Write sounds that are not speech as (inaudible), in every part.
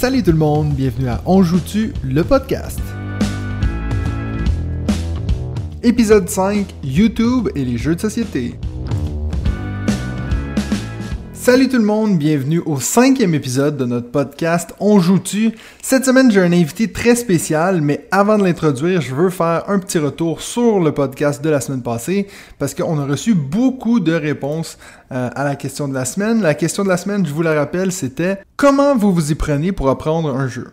Salut tout le monde, bienvenue à On le podcast. Épisode 5, YouTube et les jeux de société. Salut tout le monde, bienvenue au cinquième épisode de notre podcast On joue-tu. Cette semaine, j'ai un invité très spécial, mais avant de l'introduire, je veux faire un petit retour sur le podcast de la semaine passée parce qu'on a reçu beaucoup de réponses euh, à la question de la semaine. La question de la semaine, je vous la rappelle, c'était comment vous vous y prenez pour apprendre un jeu.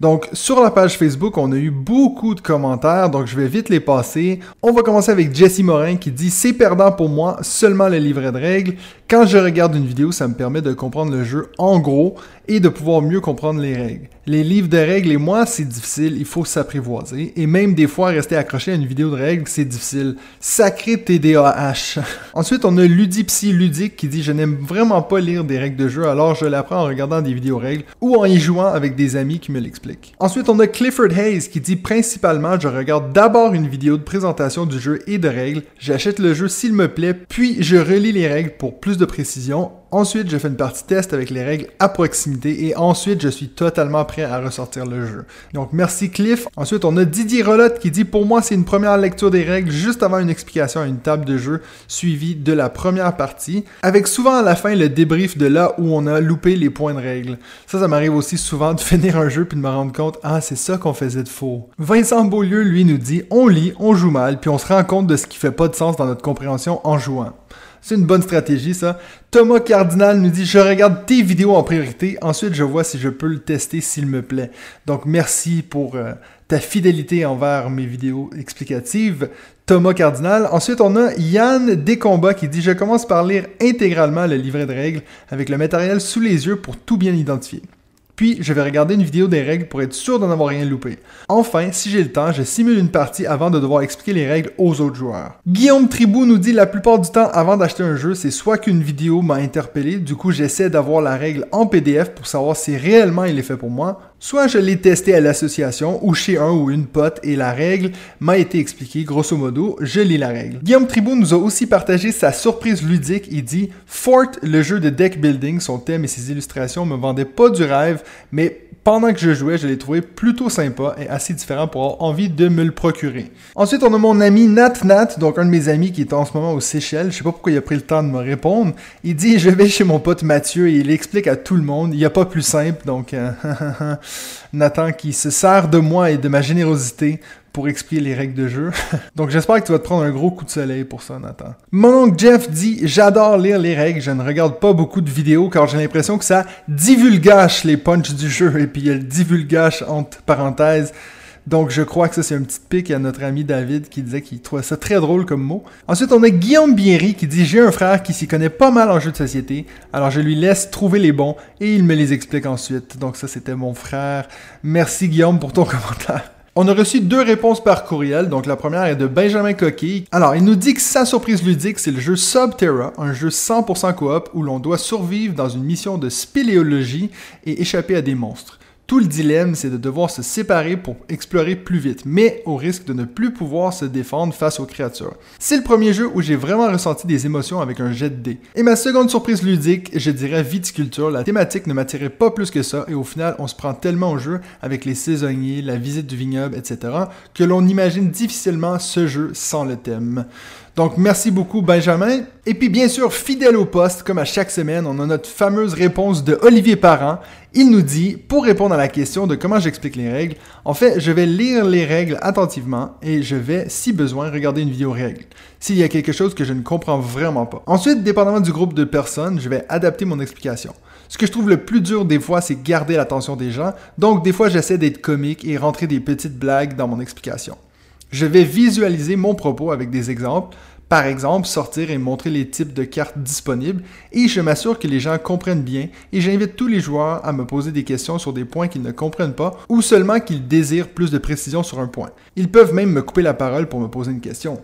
Donc, sur la page Facebook, on a eu beaucoup de commentaires, donc je vais vite les passer. On va commencer avec Jessie Morin qui dit C'est perdant pour moi, seulement le livret de règles. Quand je regarde une vidéo, ça me permet de comprendre le jeu en gros et de pouvoir mieux comprendre les règles. Les livres de règles et moi, c'est difficile, il faut s'apprivoiser. Et même des fois, rester accroché à une vidéo de règles, c'est difficile. Sacré TDAH. (laughs) Ensuite, on a Ludipsy Ludique qui dit Je n'aime vraiment pas lire des règles de jeu, alors je l'apprends en regardant des vidéos règles ou en y jouant avec des amis qui me l'expliquent. Ensuite, on a Clifford Hayes qui dit Principalement, je regarde d'abord une vidéo de présentation du jeu et de règles, j'achète le jeu s'il me plaît, puis je relis les règles pour plus de précision. Ensuite, je fais une partie test avec les règles à proximité et ensuite, je suis totalement prêt à ressortir le jeu. Donc, merci Cliff. Ensuite, on a Didier Rolotte qui dit Pour moi, c'est une première lecture des règles juste avant une explication à une table de jeu suivie de la première partie, avec souvent à la fin le débrief de là où on a loupé les points de règles. Ça, ça m'arrive aussi souvent de (laughs) finir un jeu puis de me rendre compte Ah, c'est ça qu'on faisait de faux. Vincent Beaulieu, lui, nous dit On lit, on joue mal, puis on se rend compte de ce qui fait pas de sens dans notre compréhension en jouant. C'est une bonne stratégie, ça. Thomas Cardinal nous dit Je regarde tes vidéos en priorité, ensuite je vois si je peux le tester s'il me plaît. Donc merci pour euh, ta fidélité envers mes vidéos explicatives. Thomas Cardinal. Ensuite, on a Yann Descombats qui dit Je commence par lire intégralement le livret de règles avec le matériel sous les yeux pour tout bien identifier. Puis, je vais regarder une vidéo des règles pour être sûr d'en avoir rien loupé. Enfin, si j'ai le temps, je simule une partie avant de devoir expliquer les règles aux autres joueurs. Guillaume Tribou nous dit la plupart du temps, avant d'acheter un jeu, c'est soit qu'une vidéo m'a interpellé, du coup j'essaie d'avoir la règle en PDF pour savoir si réellement il est fait pour moi, Soit je l'ai testé à l'association ou chez un ou une pote et la règle m'a été expliquée, grosso modo, je lis la règle. Guillaume Tribou nous a aussi partagé sa surprise ludique. Il dit Fort, le jeu de deck building, son thème et ses illustrations me vendaient pas du rêve, mais pendant que je jouais, je l'ai trouvé plutôt sympa et assez différent pour avoir envie de me le procurer. Ensuite, on a mon ami Nat Nat, donc un de mes amis qui est en ce moment aux Seychelles. Je sais pas pourquoi il a pris le temps de me répondre. Il dit Je vais chez mon pote Mathieu et il explique à tout le monde. Il n'y a pas plus simple, donc euh, (laughs) Nathan qui se sert de moi et de ma générosité pour expliquer les règles de jeu. (laughs) Donc j'espère que tu vas te prendre un gros coup de soleil pour ça, Nathan. Mon oncle Jeff dit J'adore lire les règles, je ne regarde pas beaucoup de vidéos car j'ai l'impression que ça divulgâche les punches du jeu. Et puis il y a le divulgâche entre parenthèses. Donc je crois que ça c'est un petit pic à notre ami David qui disait qu'il trouvait ça très drôle comme mot. Ensuite on a Guillaume Bierry qui dit j'ai un frère qui s'y connaît pas mal en jeux de société, alors je lui laisse trouver les bons et il me les explique ensuite. Donc ça c'était mon frère. Merci Guillaume pour ton (laughs) commentaire. On a reçu deux réponses par courriel. Donc la première est de Benjamin Coquille. Alors, il nous dit que sa surprise ludique, c'est le jeu Subterra, un jeu 100% coop où l'on doit survivre dans une mission de spéléologie et échapper à des monstres. Tout le dilemme, c'est de devoir se séparer pour explorer plus vite, mais au risque de ne plus pouvoir se défendre face aux créatures. C'est le premier jeu où j'ai vraiment ressenti des émotions avec un jet de dés. Et ma seconde surprise ludique, je dirais viticulture. La thématique ne m'attirait pas plus que ça, et au final, on se prend tellement au jeu avec les saisonniers, la visite du vignoble, etc., que l'on imagine difficilement ce jeu sans le thème. Donc, merci beaucoup, Benjamin. Et puis, bien sûr, fidèle au poste, comme à chaque semaine, on a notre fameuse réponse de Olivier Parent. Il nous dit, pour répondre à la question de comment j'explique les règles, en fait, je vais lire les règles attentivement et je vais, si besoin, regarder une vidéo règle. S'il y a quelque chose que je ne comprends vraiment pas. Ensuite, dépendamment du groupe de personnes, je vais adapter mon explication. Ce que je trouve le plus dur des fois, c'est garder l'attention des gens. Donc, des fois, j'essaie d'être comique et rentrer des petites blagues dans mon explication. Je vais visualiser mon propos avec des exemples, par exemple, sortir et montrer les types de cartes disponibles, et je m'assure que les gens comprennent bien, et j'invite tous les joueurs à me poser des questions sur des points qu'ils ne comprennent pas, ou seulement qu'ils désirent plus de précision sur un point. Ils peuvent même me couper la parole pour me poser une question.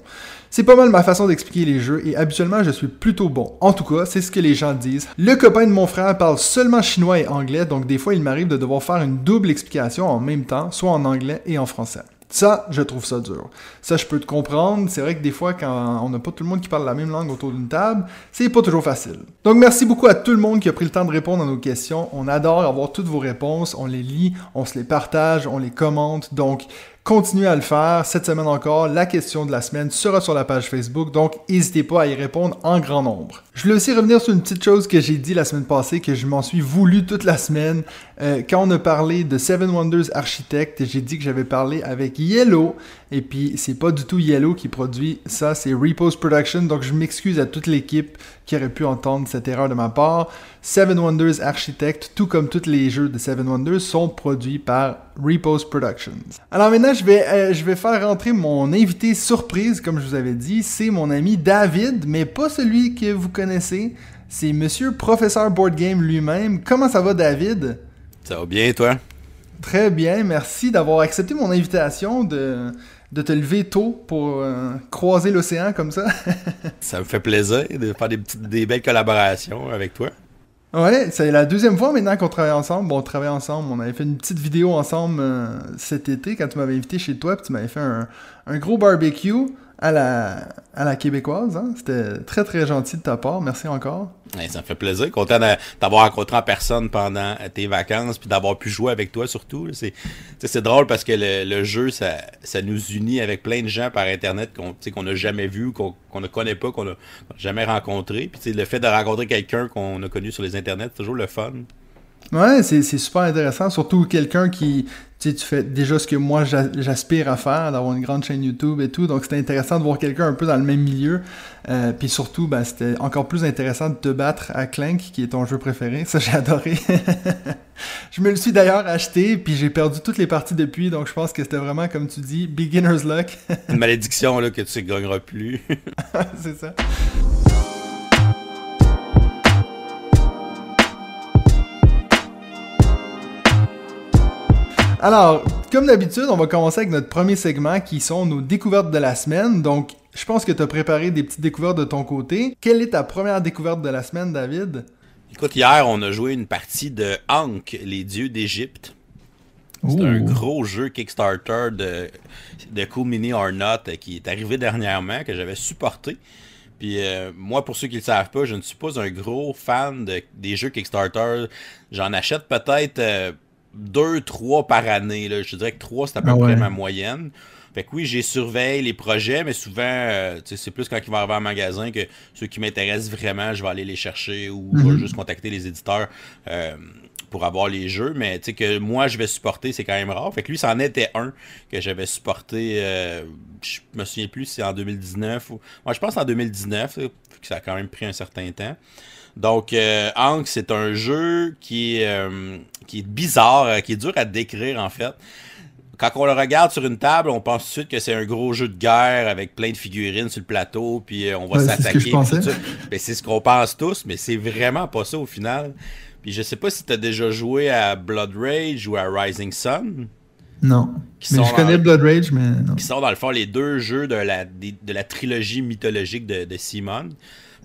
C'est pas mal ma façon d'expliquer les jeux et habituellement je suis plutôt bon. En tout cas, c'est ce que les gens disent. Le copain de mon frère parle seulement chinois et anglais, donc des fois il m'arrive de devoir faire une double explication en même temps, soit en anglais et en français. Ça, je trouve ça dur. Ça, je peux te comprendre. C'est vrai que des fois, quand on n'a pas tout le monde qui parle la même langue autour d'une table, c'est pas toujours facile. Donc, merci beaucoup à tout le monde qui a pris le temps de répondre à nos questions. On adore avoir toutes vos réponses. On les lit, on se les partage, on les commente. Donc, Continuez à le faire. Cette semaine encore, la question de la semaine sera sur la page Facebook, donc n'hésitez pas à y répondre en grand nombre. Je voulais aussi revenir sur une petite chose que j'ai dit la semaine passée, que je m'en suis voulu toute la semaine. Euh, quand on a parlé de Seven Wonders Architect, j'ai dit que j'avais parlé avec Yellow, et puis c'est pas du tout Yellow qui produit ça, c'est Repose Production, donc je m'excuse à toute l'équipe qui aurait pu entendre cette erreur de ma part. Seven Wonders Architect, tout comme tous les jeux de Seven Wonders, sont produits par Repose Productions. Alors maintenant, je vais, euh, je vais faire rentrer mon invité surprise, comme je vous avais dit. C'est mon ami David, mais pas celui que vous connaissez. C'est Monsieur Professeur Board Game lui-même. Comment ça va, David? Ça va bien, toi? Très bien, merci d'avoir accepté mon invitation de, de te lever tôt pour euh, croiser l'océan comme ça. (laughs) ça me fait plaisir de faire des, petites, des belles collaborations avec toi. Ouais, c'est la deuxième fois maintenant qu'on travaille ensemble. Bon, on travaille ensemble. On avait fait une petite vidéo ensemble euh, cet été quand tu m'avais invité chez toi, puis tu m'avais fait un, un gros barbecue à la, à la québécoise. Hein? C'était très très gentil de ta part. Merci encore. ça me fait plaisir. Content d'avoir rencontré en personne pendant tes vacances puis d'avoir pu jouer avec toi surtout. C'est, drôle parce que le, jeu, ça, ça nous unit avec plein de gens par Internet qu'on qu'on n'a jamais vu, qu'on ne connaît pas, qu'on n'a jamais rencontré. Puis le fait de rencontrer quelqu'un qu'on a connu sur les Internets, c'est toujours le fun. Ouais, c'est super intéressant, surtout quelqu'un qui, tu sais, tu fais déjà ce que moi j'aspire à faire, d'avoir une grande chaîne YouTube et tout, donc c'était intéressant de voir quelqu'un un peu dans le même milieu, euh, puis surtout, ben, c'était encore plus intéressant de te battre à Clank, qui est ton jeu préféré, ça j'ai adoré. (laughs) je me le suis d'ailleurs acheté, puis j'ai perdu toutes les parties depuis, donc je pense que c'était vraiment, comme tu dis, beginner's luck. (laughs) une malédiction là que tu ne gagneras plus. (laughs) c'est ça. Alors, comme d'habitude, on va commencer avec notre premier segment qui sont nos découvertes de la semaine. Donc, je pense que tu as préparé des petites découvertes de ton côté. Quelle est ta première découverte de la semaine, David? Écoute, hier, on a joué une partie de Ankh, les dieux d'Égypte. C'est un gros jeu Kickstarter de, de Cool Mini or Not qui est arrivé dernièrement, que j'avais supporté. Puis euh, moi, pour ceux qui ne le savent pas, je ne suis pas un gros fan des jeux Kickstarter. J'en achète peut-être euh, deux, trois par année. Là. Je dirais que trois, c'est à peu ah près ma moyenne. Fait que oui, j'ai surveillé les projets, mais souvent, euh, c'est plus quand ils vont arriver en magasin que ceux qui m'intéressent vraiment, je vais aller les chercher ou je vais mhm. juste contacter les éditeurs euh, pour avoir les jeux. Mais tu sais que moi, je vais supporter, c'est quand même rare. Fait que lui, c'en était un que j'avais supporté, euh, je me souviens plus si c'est en 2019 ou... Moi, je pense en 2019, que ça a quand même pris un certain temps. Donc, euh, c'est un jeu qui est, euh, qui est bizarre, euh, qui est dur à décrire en fait. Quand on le regarde sur une table, on pense tout de suite que c'est un gros jeu de guerre avec plein de figurines sur le plateau, puis euh, on va s'attaquer. Ben, c'est ce qu'on pense tous, mais c'est vraiment pas ça au final. Puis je sais pas si tu as déjà joué à Blood Rage ou à Rising Sun. Non. mais je connais Blood Rage, mais non. Qui sont dans le fond les deux jeux de la, de, la trilogie mythologique de, de Simon.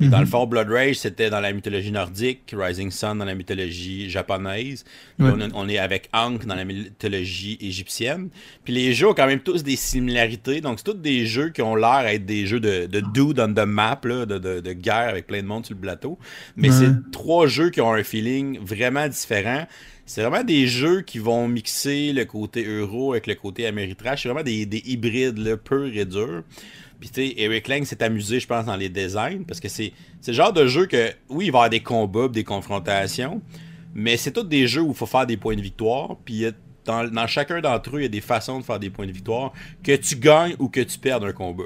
Dans le mhm. fond, Blood Rage, c'était dans la mythologie nordique, Rising Sun dans la mythologie japonaise. On, est avec Ankh dans la mythologie égyptienne. Puis les jeux ont quand même tous des similarités. Donc, c'est tous des jeux qui ont l'air d'être des jeux de, de dude on the map, là, de, de, guerre avec plein de monde sur le plateau. Mais c'est trois jeux qui ont un feeling vraiment différent. C'est vraiment des jeux qui vont mixer le côté euro avec le côté améritrash. C'est vraiment des, des hybrides là, purs et durs. Puis tu sais, Eric Lang s'est amusé, je pense, dans les designs, parce que c'est le genre de jeu que, oui, il va y avoir des combats, des confrontations, mais c'est tous des jeux où il faut faire des points de victoire, puis dans, dans, chacun d'entre eux, il y a des façons de faire des points de victoire, que tu gagnes ou que tu perdes un combat.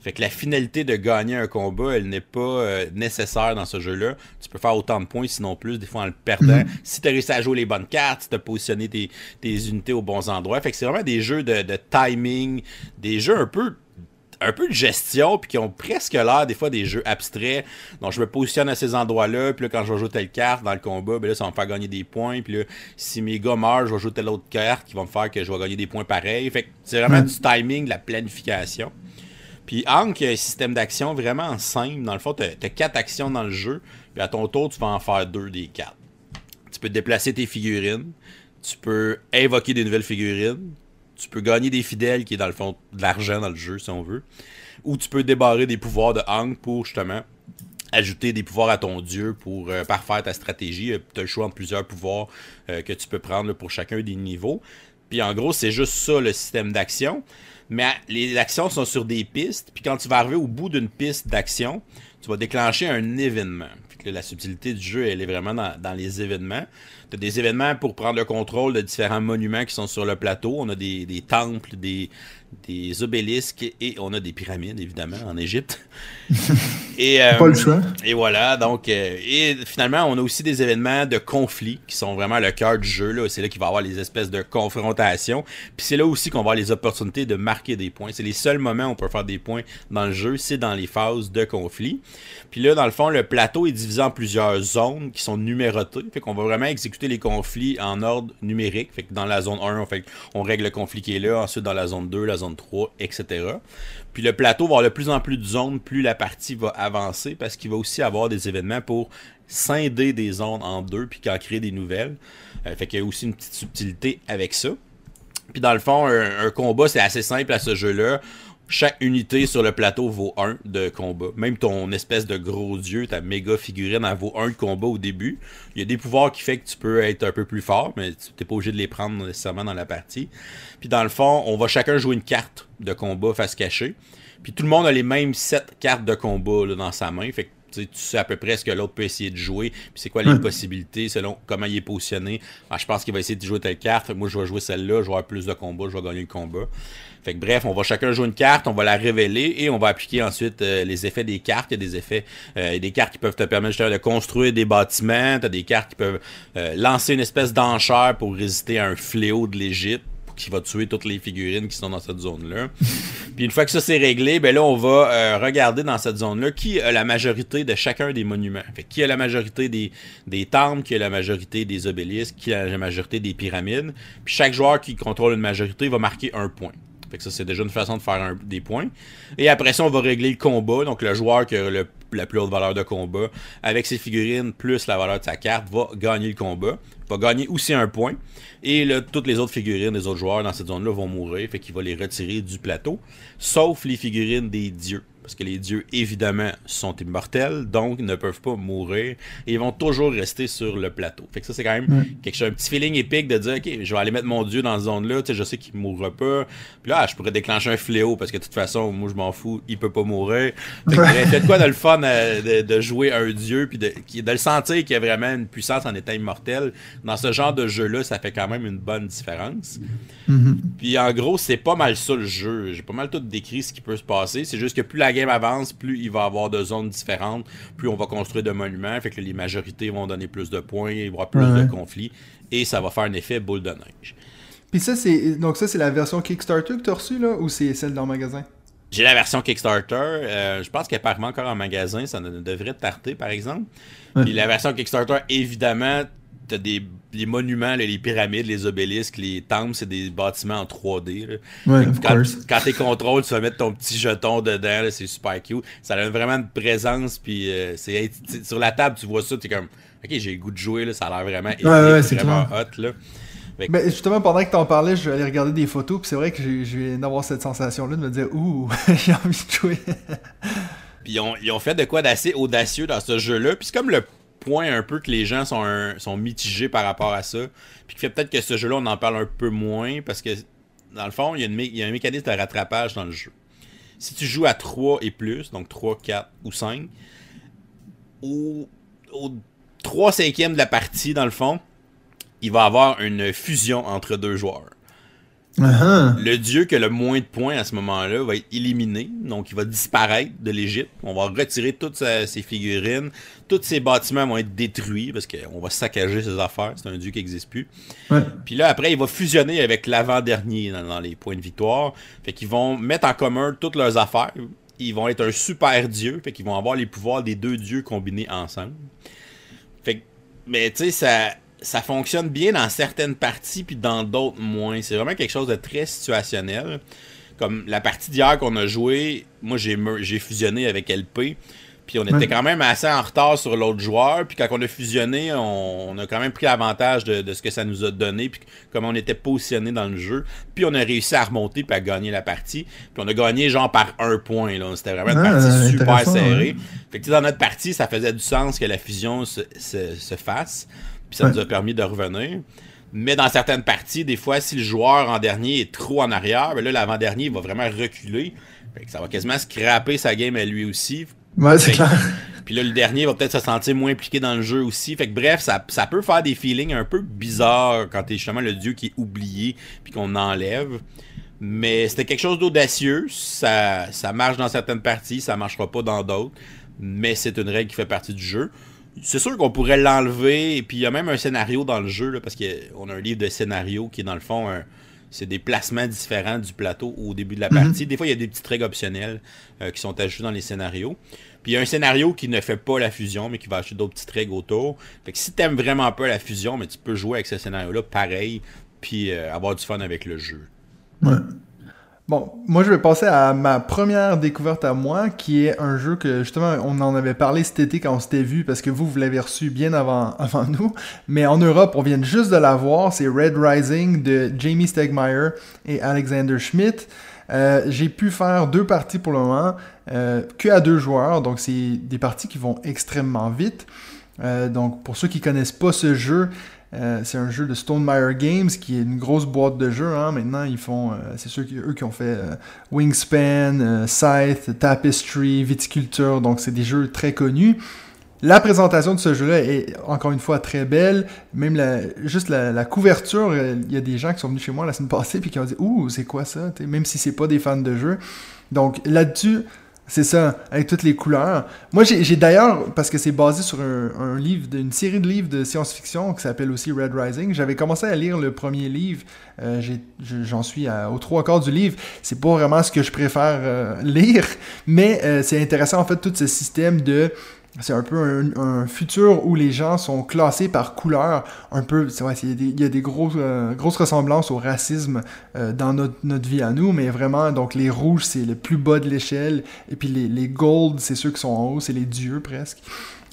Fait que la finalité de gagner un combat, elle n'est pas euh, nécessaire dans ce jeu-là. Tu peux faire autant de points, sinon plus, des fois en le perdant. Mhm. Si tu as réussi à jouer les bonnes cartes, si tu as positionné tes, unités aux bons endroits. Fait que c'est vraiment des jeux de, de timing, des jeux un peu un peu de gestion, puis qui ont presque l'air des fois des jeux abstraits. Donc je me positionne à ces endroits-là, puis là quand je vais jouer telle carte dans le combat, ben là ça va me faire gagner des points, puis là si mes gars meurent, je vais jouer telle autre carte qui va me faire que je vais gagner des points pareils. Fait que c'est vraiment du timing, de la planification. Puis Hank, a un système d'action vraiment simple. Dans le fond, tu as, quatre actions dans le jeu, puis à ton tour, tu vas en faire deux des quatre. Tu peux déplacer tes figurines, tu peux invoquer des nouvelles figurines, tu peux gagner des fidèles, qui est dans le fond de l'argent dans le jeu, si on veut. Ou tu peux débarrer des pouvoirs de Hank pour justement ajouter des pouvoirs à ton dieu pour euh, parfaire ta stratégie. Tu as le choix entre plusieurs pouvoirs euh, que tu peux prendre pour chacun des niveaux. Puis en gros, c'est juste ça le système d'action. Mais les actions sont sur des pistes. Puis quand tu vas arriver au bout d'une piste d'action, tu vas déclencher un événement. La subtilité du jeu, elle est vraiment dans, les événements. Tu as des événements pour prendre le contrôle de différents monuments qui sont sur le plateau. On a des, des temples, des, des obélisques et on a des pyramides, évidemment, en Égypte. (laughs) et, euh, Pas le choix. Et voilà, donc, euh, et finalement, on a aussi des événements de conflit qui sont vraiment le cœur du jeu. C'est là qu'il va y avoir les espèces de confrontations. Puis c'est là aussi qu'on va avoir les opportunités de marquer des points. C'est les seuls moments où on peut faire des points dans le jeu, c'est dans les phases de conflit. Puis là, dans le fond, le plateau est divisé en plusieurs zones qui sont numérotées. Fait qu'on va vraiment exécuter les conflits en ordre numérique. Fait que dans la zone 1, on, fait, on règle le conflit qui est là. Ensuite, dans la zone 2, la zone 3, etc. Puis le plateau va avoir de plus en plus de zones, plus la partie va avancer, parce qu'il va aussi avoir des événements pour scinder des zones en deux, puis en créer des nouvelles. Euh, fait qu'il y a aussi une petite subtilité avec ça. Puis dans le fond, un combat, c'est assez simple à ce jeu-là chaque unité sur le plateau vaut 1 de combat. Même ton espèce de gros dieu, ta méga figurine, elle vaut 1 de combat au début. Il y a des pouvoirs qui fait que tu peux être un peu plus fort, mais tu n'es pas obligé de les prendre nécessairement dans la partie. Puis dans le fond, on va chacun jouer une carte de combat face cachée. Puis tout le monde a les mêmes 7 cartes de combat dans sa main. Fait que tu sais à peu près ce que l'autre peut essayer de jouer, puis c'est quoi les possibilités selon comment il est positionné. Ah, je pense qu'il va essayer de jouer telle carte, moi je vais jouer celle-là, je vais avoir plus de combats, je vais gagner le combat. Fait que bref, on va chacun jouer une carte, on va la révéler et on va appliquer ensuite euh, les effets des cartes. Il y a des effets, euh, des cartes qui peuvent te permettre justement de construire des bâtiments, t'as des cartes qui peuvent euh, lancer une espèce d'enchère pour résister à un fléau de l'Égypte qui va tuer toutes les figurines qui sont dans cette zone-là. (laughs) Puis une fois que ça c'est réglé, ben là on va regarder dans cette zone-là qui a la majorité de chacun des monuments. Fait qui a la majorité des, des temples, qui a la majorité des obélisques, qui a la majorité des pyramides. Puis chaque joueur qui contrôle une majorité va marquer un point. Fait que ça, c'est déjà une façon de faire des points. Et après ça, on va régler le combat. Donc, le joueur qui a la plus haute valeur de combat, avec ses figurines plus la valeur de sa carte, va gagner le combat. Va gagner aussi un point. Et là, toutes les autres figurines des autres joueurs dans cette zone-là vont mourir. Fait qu'il va les retirer du plateau. Sauf les figurines des dieux. Parce que les dieux, évidemment, sont immortels, donc ne peuvent pas mourir. Et ils vont toujours rester sur le plateau. Fait que ça, c'est quand même quelque chose, un petit feeling épique de dire, OK, je vais aller mettre mon dieu dans cette zone-là, je sais qu'il ne mourra pas. Puis là, je pourrais déclencher un fléau, parce que de toute façon, moi, je m'en fous, il peut pas mourir. Fait que, quoi de le fun euh, de, jouer un dieu, puis de, de le sentir qu'il y a vraiment une puissance en état immortel. Dans ce genre de jeu-là, ça fait quand même une bonne différence. Mm-hmm. Puis en gros, c'est pas mal ça le jeu. J'ai pas mal tout décrit ce qui peut se passer. C'est juste que plus la avance, plus il va avoir de zones différentes, plus on va construire de monuments, fait que les majorités vont donner plus de points, il y aura plus de conflits, et ça va faire un effet boule de neige. Puis ça, c'est donc ça, c'est la version Kickstarter que tu as reçue, là, ou c'est celle dans le magasin? J'ai la version Kickstarter. Euh, je pense qu'elle part encore en magasin. Ça devrait tarter, par exemple. Puis la version Kickstarter, évidemment, t'as des les monuments, les pyramides, les obélisques, les temples, c'est des bâtiments en 3D. quand, quand tu contrôles, tu vas mettre ton petit jeton dedans, c'est super cute. Ça a vraiment une présence, puis euh, c'est sur la table, tu vois ça, tu es comme, ok, j'ai le goût de jouer, là, ça a l'air vraiment, ouais, vraiment hot. Là. Ben, justement, pendant que tu en parlais, je vais aller regarder des photos, puis c'est vrai que je viens d'avoir cette sensation-là de me dire, ouh, (laughs) j'ai envie de jouer. puis ils ont, ils ont fait de quoi d'assez audacieux dans ce jeu-là, puis c'est comme le un peu que les gens sont, sont mitigés par rapport à ça. Puis qui fait peut-être que ce jeu-là, on en parle un peu moins parce que, dans le fond, il y, a un mécanisme de rattrapage dans le jeu. Si tu joues à 3 et plus, donc 3, 4 ou 5, au, au 3 5e de la partie, dans le fond, il va y avoir une fusion entre deux joueurs. Uh-huh. Le dieu qui a le moins de points à ce moment-là va être éliminé, donc il va disparaître de l'Égypte. On va retirer toutes ses figurines, tous ses bâtiments vont être détruits parce qu'on va saccager ses affaires. C'est un dieu qui n'existe plus. Puis là, après, il va fusionner avec l'avant-dernier dans, les points de victoire. Fait qu'ils vont mettre en commun toutes leurs affaires. Ils vont être un super dieu. Fait qu'ils vont avoir les pouvoirs des deux dieux combinés ensemble. Fait mais tu sais, ça ça fonctionne bien dans certaines parties, puis dans d'autres moins. C'est vraiment quelque chose de très situationnel. Comme la partie d'hier qu'on a joué, moi j'ai fusionné avec LP. Puis on était quand même assez en retard sur l'autre joueur. Puis quand on a fusionné, on, a quand même pris l'avantage de, ce que ça nous a donné. Puis comment on était positionné dans le jeu. Puis on a réussi à remonter puis à gagner la partie. Puis on a gagné genre par un point. C'était vraiment une ah, partie super serrée. Fait que dans notre partie, ça faisait du sens que la fusion se, fasse. Puis ça nous a permis de revenir. Mais dans certaines parties, des fois, si le joueur en dernier est trop en arrière, ben là, l'avant-dernier va vraiment reculer. Fait que ça va quasiment scraper sa game à lui aussi. Ouais, c'est clair. (laughs) Puis là, le dernier va peut-être se sentir moins impliqué dans le jeu aussi. Fait que bref, ça, ça peut faire des feelings un peu bizarres quand t'es justement le dieu qui est oublié puis qu'on enlève. Mais c'était quelque chose d'audacieux. Ça, ça marche dans certaines parties, ça marchera pas dans d'autres. Mais c'est une règle qui fait partie du jeu. C'est sûr qu'on pourrait l'enlever. Et puis il y a même un scénario dans le jeu, là, parce qu'on a un livre de scénario qui est dans le fond un, c'est des placements différents du plateau au début de la partie. Mhm. Des fois, il y a des petites règles optionnelles euh, qui sont ajoutées dans les scénarios. Puis il y a un scénario qui ne fait pas la fusion, mais qui va ajouter d'autres petites règles autour. Fait que si t'aimes vraiment pas la fusion, mais tu peux jouer avec ce scénario-là pareil, puis euh, avoir du fun avec le jeu. Ouais. Bon, moi je vais passer à ma première découverte à moi, qui est un jeu que justement on en avait parlé cet été quand on s'était vu, parce que vous, vous l'avez reçu bien avant, (laughs) avant nous. Mais en Europe, on vient juste de l'avoir, c'est Red Rising de Jamie Stegmaier et Alexander Schmidt. Euh, j'ai pu faire deux parties pour le moment, euh, que à deux joueurs, donc c'est des parties qui vont extrêmement vite. Euh, donc pour ceux qui connaissent pas ce jeu, euh, c'est un jeu de Stonemaier Games qui est une grosse boîte de jeux. Hein. Maintenant, ils font. Euh, c'est ceux qui, eux qui ont fait euh, Wingspan, Scythe, Tapestry, Viticulture. Donc, c'est des jeux très connus. La présentation de ce jeu-là est encore une fois très belle. Même la, juste la, couverture, il y a des gens qui sont venus chez moi la semaine passée puis qui ont dit Ouh, c'est quoi ça Même si c'est pas des fans de jeu. Donc là-dessus, c'est ça, avec toutes les couleurs. Moi, j'ai d'ailleurs, parce que c'est basé sur un, livre, une série de livres de science-fiction qui s'appelle aussi Red Rising. J'avais commencé à lire le premier livre. Euh, J'en suis au trois quarts du livre. C'est pas vraiment ce que je préfère euh, (laughs) lire, mais euh, c'est intéressant en fait tout ce système de c'est un peu un, futur où les gens sont classés par couleur. Un peu, il y a des, grosses, euh, grosses ressemblances au racisme euh, dans notre, notre, vie à nous, mais vraiment, donc les rouges, c'est le plus bas de l'échelle, et puis les, les gold, c'est ceux qui sont en haut, c'est les dieux presque.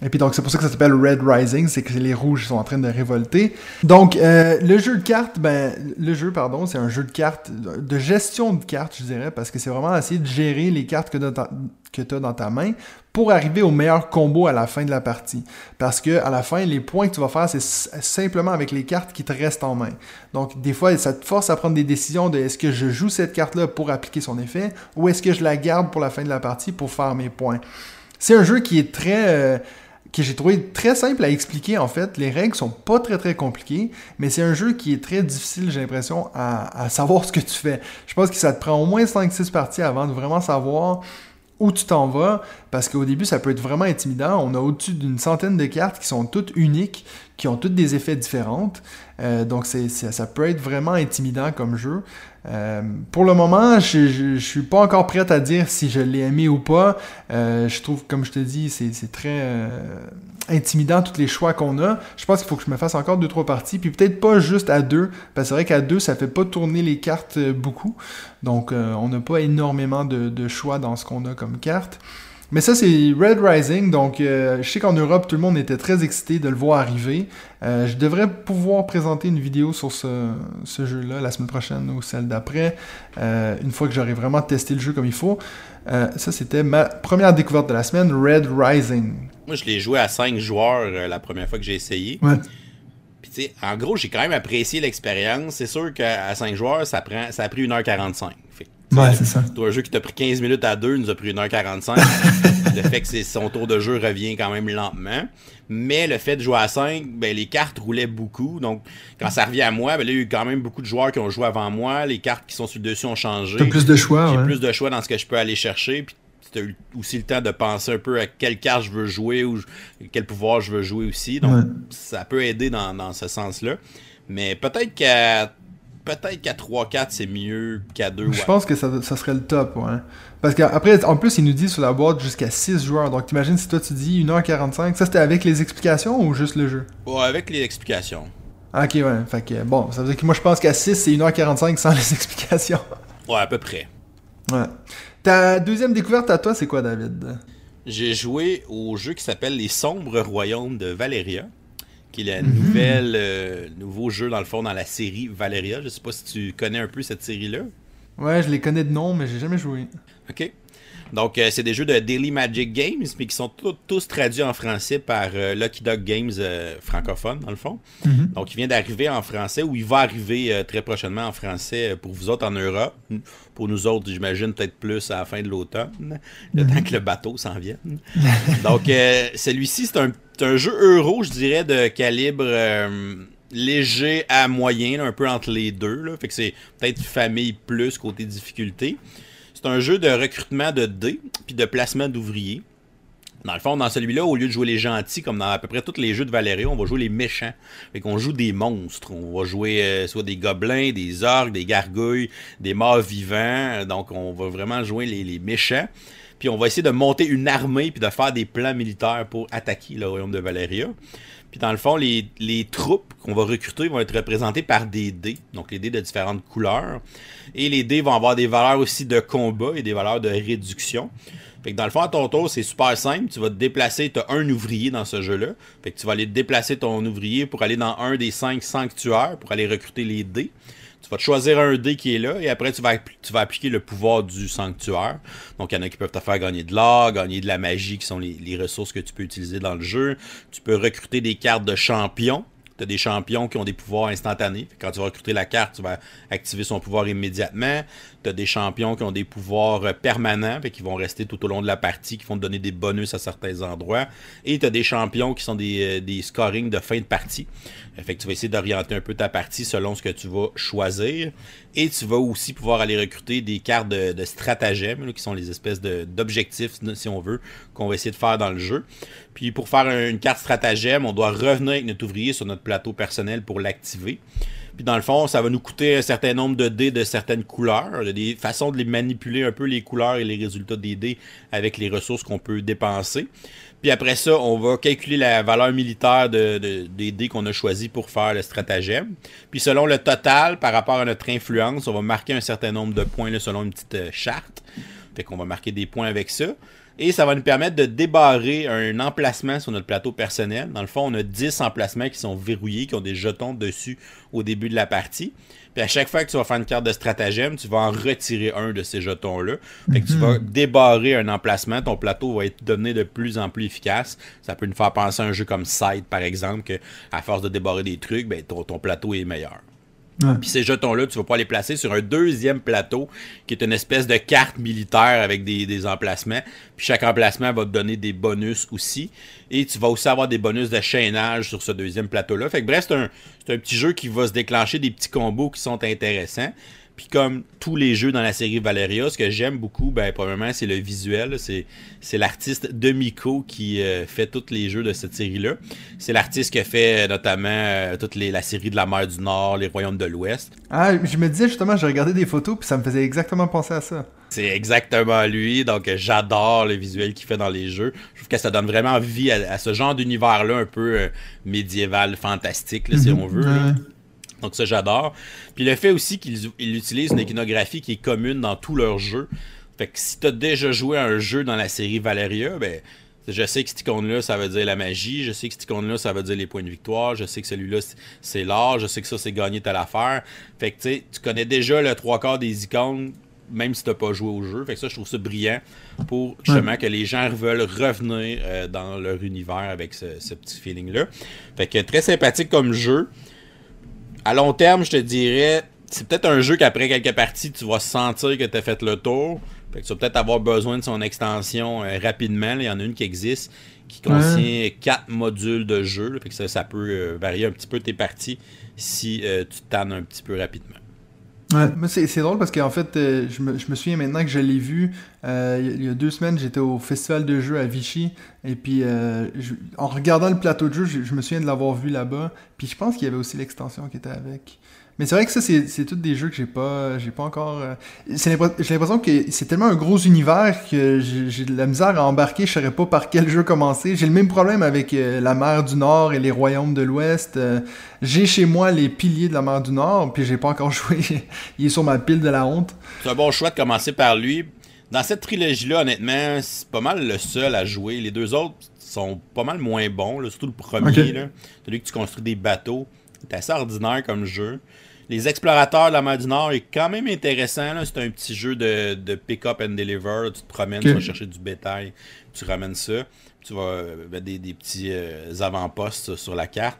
Et puis donc c'est pour ça que ça s'appelle Red Rising, c'est que les rouges sont en train de révolter. Donc euh, le jeu de cartes, ben le jeu pardon, c'est un jeu de cartes de gestion de cartes, je dirais, parce que c'est vraiment essayer de gérer les cartes que tu as dans ta main pour arriver au meilleur combo à la fin de la partie. Parce que à la fin, les points que tu vas faire, c'est simplement avec les cartes qui te restent en main. Donc des fois, ça te force à prendre des décisions de est-ce que je joue cette carte-là pour appliquer son effet ou est-ce que je la garde pour la fin de la partie pour faire mes points. C'est un jeu qui est très euh, que j'ai trouvé très simple à expliquer en fait. Les règles sont pas très très compliquées, mais c'est un jeu qui est très difficile, j'ai l'impression, à, savoir ce que tu fais. Je pense que ça te prend au moins 5-6 parties avant de vraiment savoir où tu t'en vas, parce qu'au début, ça peut être vraiment intimidant. On a au-dessus d'une centaine de cartes qui sont toutes uniques, qui ont toutes des effets différents. Euh, donc, c'est, ça peut être vraiment intimidant comme jeu. Euh, pour le moment, je, ne suis pas encore prêt à dire si je l'ai aimé ou pas. Euh, je trouve, comme je te dis, c'est très euh, intimidant tous les choix qu'on a. Je pense qu'il faut que je me fasse encore deux trois parties, puis peut-être pas juste à deux, parce que c'est vrai qu'à deux, ça fait pas tourner les cartes beaucoup. Donc, on n'a pas énormément de, de choix dans ce qu'on a comme carte. Mais ça, c'est Red Rising. Donc, euh, je sais qu'en Europe, tout le monde était très excité de le voir arriver. Euh, je devrais pouvoir présenter une vidéo sur ce, jeu-là la semaine prochaine ou celle d'après, euh, une fois que j'aurai vraiment testé le jeu comme il faut. ça, c'était ma première découverte de la semaine, Red Rising. Moi, je l'ai joué à 5 joueurs la première fois que j'ai essayé. Ouais. Puis, tu sais, en gros, j'ai quand même apprécié l'expérience. C'est sûr qu'à 5 joueurs, ça, prend, ça a pris 1h45. Ouais, c'est ça. Toi, un jeu qui t'a pris 15 minutes à deux nous a pris 1h45. (laughs) le fait que son tour de jeu revient quand même lentement. Mais le fait de jouer à 5, ben, les cartes roulaient beaucoup. Donc, quand ça revient à moi, ben, il y a eu quand même beaucoup de joueurs qui ont joué avant moi. Les cartes qui sont sur le dessus ont changé. T'as plus de choix. J'ai plus de choix dans ce que je peux aller chercher. Puis, as eu aussi le temps de penser un peu à quelle carte je veux jouer ou quel pouvoir je veux jouer aussi. Donc, ça peut aider dans, dans ce sens-là. Mais peut-être qu'à peut-être qu'à 3-4, c'est mieux qu'à 2. Je pense que ça, ça, serait le top, ouais. Parce qu'après, en plus, il nous dit sur la boîte jusqu'à 6 joueurs. Donc, t'imagines si toi tu dis 1h45, ça c'était avec les explications ou juste le jeu? Ouais, avec les explications. Ah, ok, ouais. Fait que, bon, ça veut dire que moi je pense qu'à 6, c'est 1h45 sans (laughs) les explications. Ouais, à peu près. Ouais. Ta deuxième découverte à toi, c'est quoi, David? J'ai joué au jeu qui s'appelle Les Sombres Royaumes de Valeria, qui est le mhm. nouvel, euh, nouveau jeu dans le fond dans la série Valeria. Je sais pas si tu connais un peu cette série-là. Ouais, je les connais de nom, mais j'ai jamais joué. Ok. Donc, euh, c'est des jeux de Daily Magic Games, mais qui sont tous traduits en français par euh, Lucky Dog Games euh, francophone, dans le fond. Mhm. Donc, il vient d'arriver en français, ou il va arriver très prochainement en français pour vous autres en Europe. Pour nous autres, j'imagine peut-être plus à la fin de l'automne, le mhm. temps que le bateau s'en vienne. Donc, celui-ci, c'est un, jeu euro, je dirais, de calibre léger à moyen, un peu entre les deux. Fait que c'est peut-être famille plus côté difficulté. C'est un jeu de recrutement de dés puis de placement d'ouvriers. Dans le fond, dans celui-là, au lieu de jouer les gentils, comme dans à peu près tous les jeux de Valérie, on va jouer les méchants. Fait qu'on joue des monstres. On va jouer euh, soit des gobelins, des orques, des gargouilles, des morts vivants. Donc, on va vraiment jouer les, méchants. Puis on va essayer de monter une armée puis de faire des plans militaires pour attaquer le royaume de Valéria. Puis dans le fond, les, troupes qu'on va recruter vont être représentées par des dés, donc les dés de différentes couleurs. Et les dés vont avoir des valeurs aussi de combat et des valeurs de réduction. Fait que dans le fond, à ton tour, c'est super simple. Tu vas te déplacer, tu as un ouvrier dans ce jeu-là. Fait que tu vas aller déplacer ton ouvrier pour aller dans un des cinq sanctuaires pour aller recruter les dés. Tu vas te choisir un dé qui est là et après tu vas, appliquer le pouvoir du sanctuaire. Donc il y en a qui peuvent te faire gagner de l'or, gagner de la magie qui sont les, les ressources que tu peux utiliser dans le jeu. Tu peux recruter des cartes de champions tu as des champions qui ont des pouvoirs instantanés. Quand tu vas recruter la carte, tu vas activer son pouvoir immédiatement. Tu as des champions qui ont des pouvoirs euh, permanents, qui vont rester tout au long de la partie, qui vont te donner des bonus à certains endroits. Et tu as des champions qui sont des, euh, des scorings de fin de partie. Fait que tu vas essayer d'orienter un peu ta partie selon ce que tu vas choisir. Et tu vas aussi pouvoir aller recruter des cartes de, stratagèmes, qui sont les espèces d'objectifs, si on veut, qu'on va essayer de faire dans le jeu. Puis pour faire une carte stratagème, on doit revenir avec notre ouvrier sur notre plateau personnel pour l'activer. Puis dans le fond, ça va nous coûter un certain nombre de dés de certaines couleurs. Des façons de les manipuler un peu les couleurs et les résultats des dés avec les ressources qu'on peut dépenser. Puis après ça, on va calculer la valeur militaire de, des dés qu'on a choisi pour faire le stratagème. Puis selon le total, par rapport à notre influence, on va marquer un certain nombre de points selon une petite euh, charte. Fait qu'on va marquer des points avec ça. Et ça va nous permettre de débarrer un emplacement sur notre plateau personnel. Dans le fond, on a 10 emplacements qui sont verrouillés, qui ont des jetons dessus au début de la partie. Puis à chaque fois que tu vas faire une carte de stratagème, tu vas en retirer un de ces jetons-là. Fait que tu vas mhm. débarrer un emplacement, ton plateau va être donné de plus en plus efficace. Ça peut nous faire penser à un jeu comme Side, par exemple, que à force de débarrer des trucs, ben, ton plateau est meilleur. Puis ces jetons-là, tu vas pas les placer sur un deuxième plateau qui est une espèce de carte militaire avec des, emplacements. Puis chaque emplacement va te donner des bonus aussi. Et tu vas aussi avoir des bonus de chaînage sur ce deuxième plateau-là. Fait que bref, c'est un, un petit jeu qui va se déclencher des petits combos qui sont intéressants. Puis comme tous les jeux dans la série Valeria, ce que j'aime beaucoup, ben probablement c'est le visuel. C'est, c'est l'artiste Demiko qui euh, fait tous les jeux de cette série-là. C'est l'artiste qui a fait euh, notamment euh, toute les, la série de la mer du Nord, les royaumes de l'Ouest. Ah, je me disais justement, j'ai regardé des photos puis ça me faisait exactement penser à ça. C'est exactement lui, donc j'adore le visuel qu'il fait dans les jeux. Je trouve que ça donne vraiment vie à, ce genre d'univers-là un peu médiéval, fantastique, si mhm. on veut. Donc ça, j'adore. Puis le fait aussi qu'ils utilisent une iconographie qui est commune dans tous leurs jeux. Fait que si tu as déjà joué à un jeu dans la série Valeria, ben je sais que cette icône-là, ça veut dire la magie. Je sais que cette icône-là, ça veut dire les points de victoire. Je sais que celui-là, c'est l'art. Je sais que ça, c'est gagner telle affaire. Fait que tu sais, tu connais déjà le trois quarts des icônes, même si tu n'as pas joué au jeu. Fait que ça, je trouve ça brillant pour justement que les gens veulent revenir euh, dans leur univers avec ce, ce petit feeling-là. Fait que très sympathique comme jeu à long terme, je te dirais, c'est peut-être un jeu qu'après quelques parties, tu vas sentir que tu as fait le tour. Fait que tu vas peut-être avoir besoin de son extension euh, rapidement. Il y en a une qui existe qui contient quatre modules de jeu. fait que ça, peut euh, varier un petit peu tes parties si euh, tu tannes un petit peu rapidement. Ouais, c'est drôle parce qu'en fait, je, me, je, me, souviens maintenant que je l'ai vu. il y a deux semaines, j'étais au festival de jeux à Vichy. Et puis, en regardant le plateau de jeu, je, je me souviens de l'avoir vu là-bas. Puis je pense qu'il y avait aussi l'extension qui était avec. Mais c'est vrai que ça, c'est tous des jeux que j'ai pas, j'ai pas encore. Euh, j'ai l'impression que c'est tellement un gros univers que j'ai de la misère à embarquer. Je saurais pas par quel jeu commencer. J'ai le même problème avec euh, la mer du Nord et les royaumes de l'Ouest. Euh, j'ai chez moi les piliers de la mer du Nord, puis j'ai pas encore (laughs) joué. Il est sur ma pile de la honte. C'est un bon choix de commencer par lui. dans cette trilogie-là, honnêtement, c'est pas mal le seul à jouer. Les deux autres sont pas mal moins bons, surtout le premier, là, celui que tu construis des bateaux. C'est assez ordinaire comme jeu. Les explorateurs de la mer du Nord est quand même intéressant. C'est un petit jeu de, de pick-up and deliver. Tu te promènes, tu vas chercher du bétail, tu ramènes ça. Tu vas euh, des, des, petits euh, avant-postes sur la carte.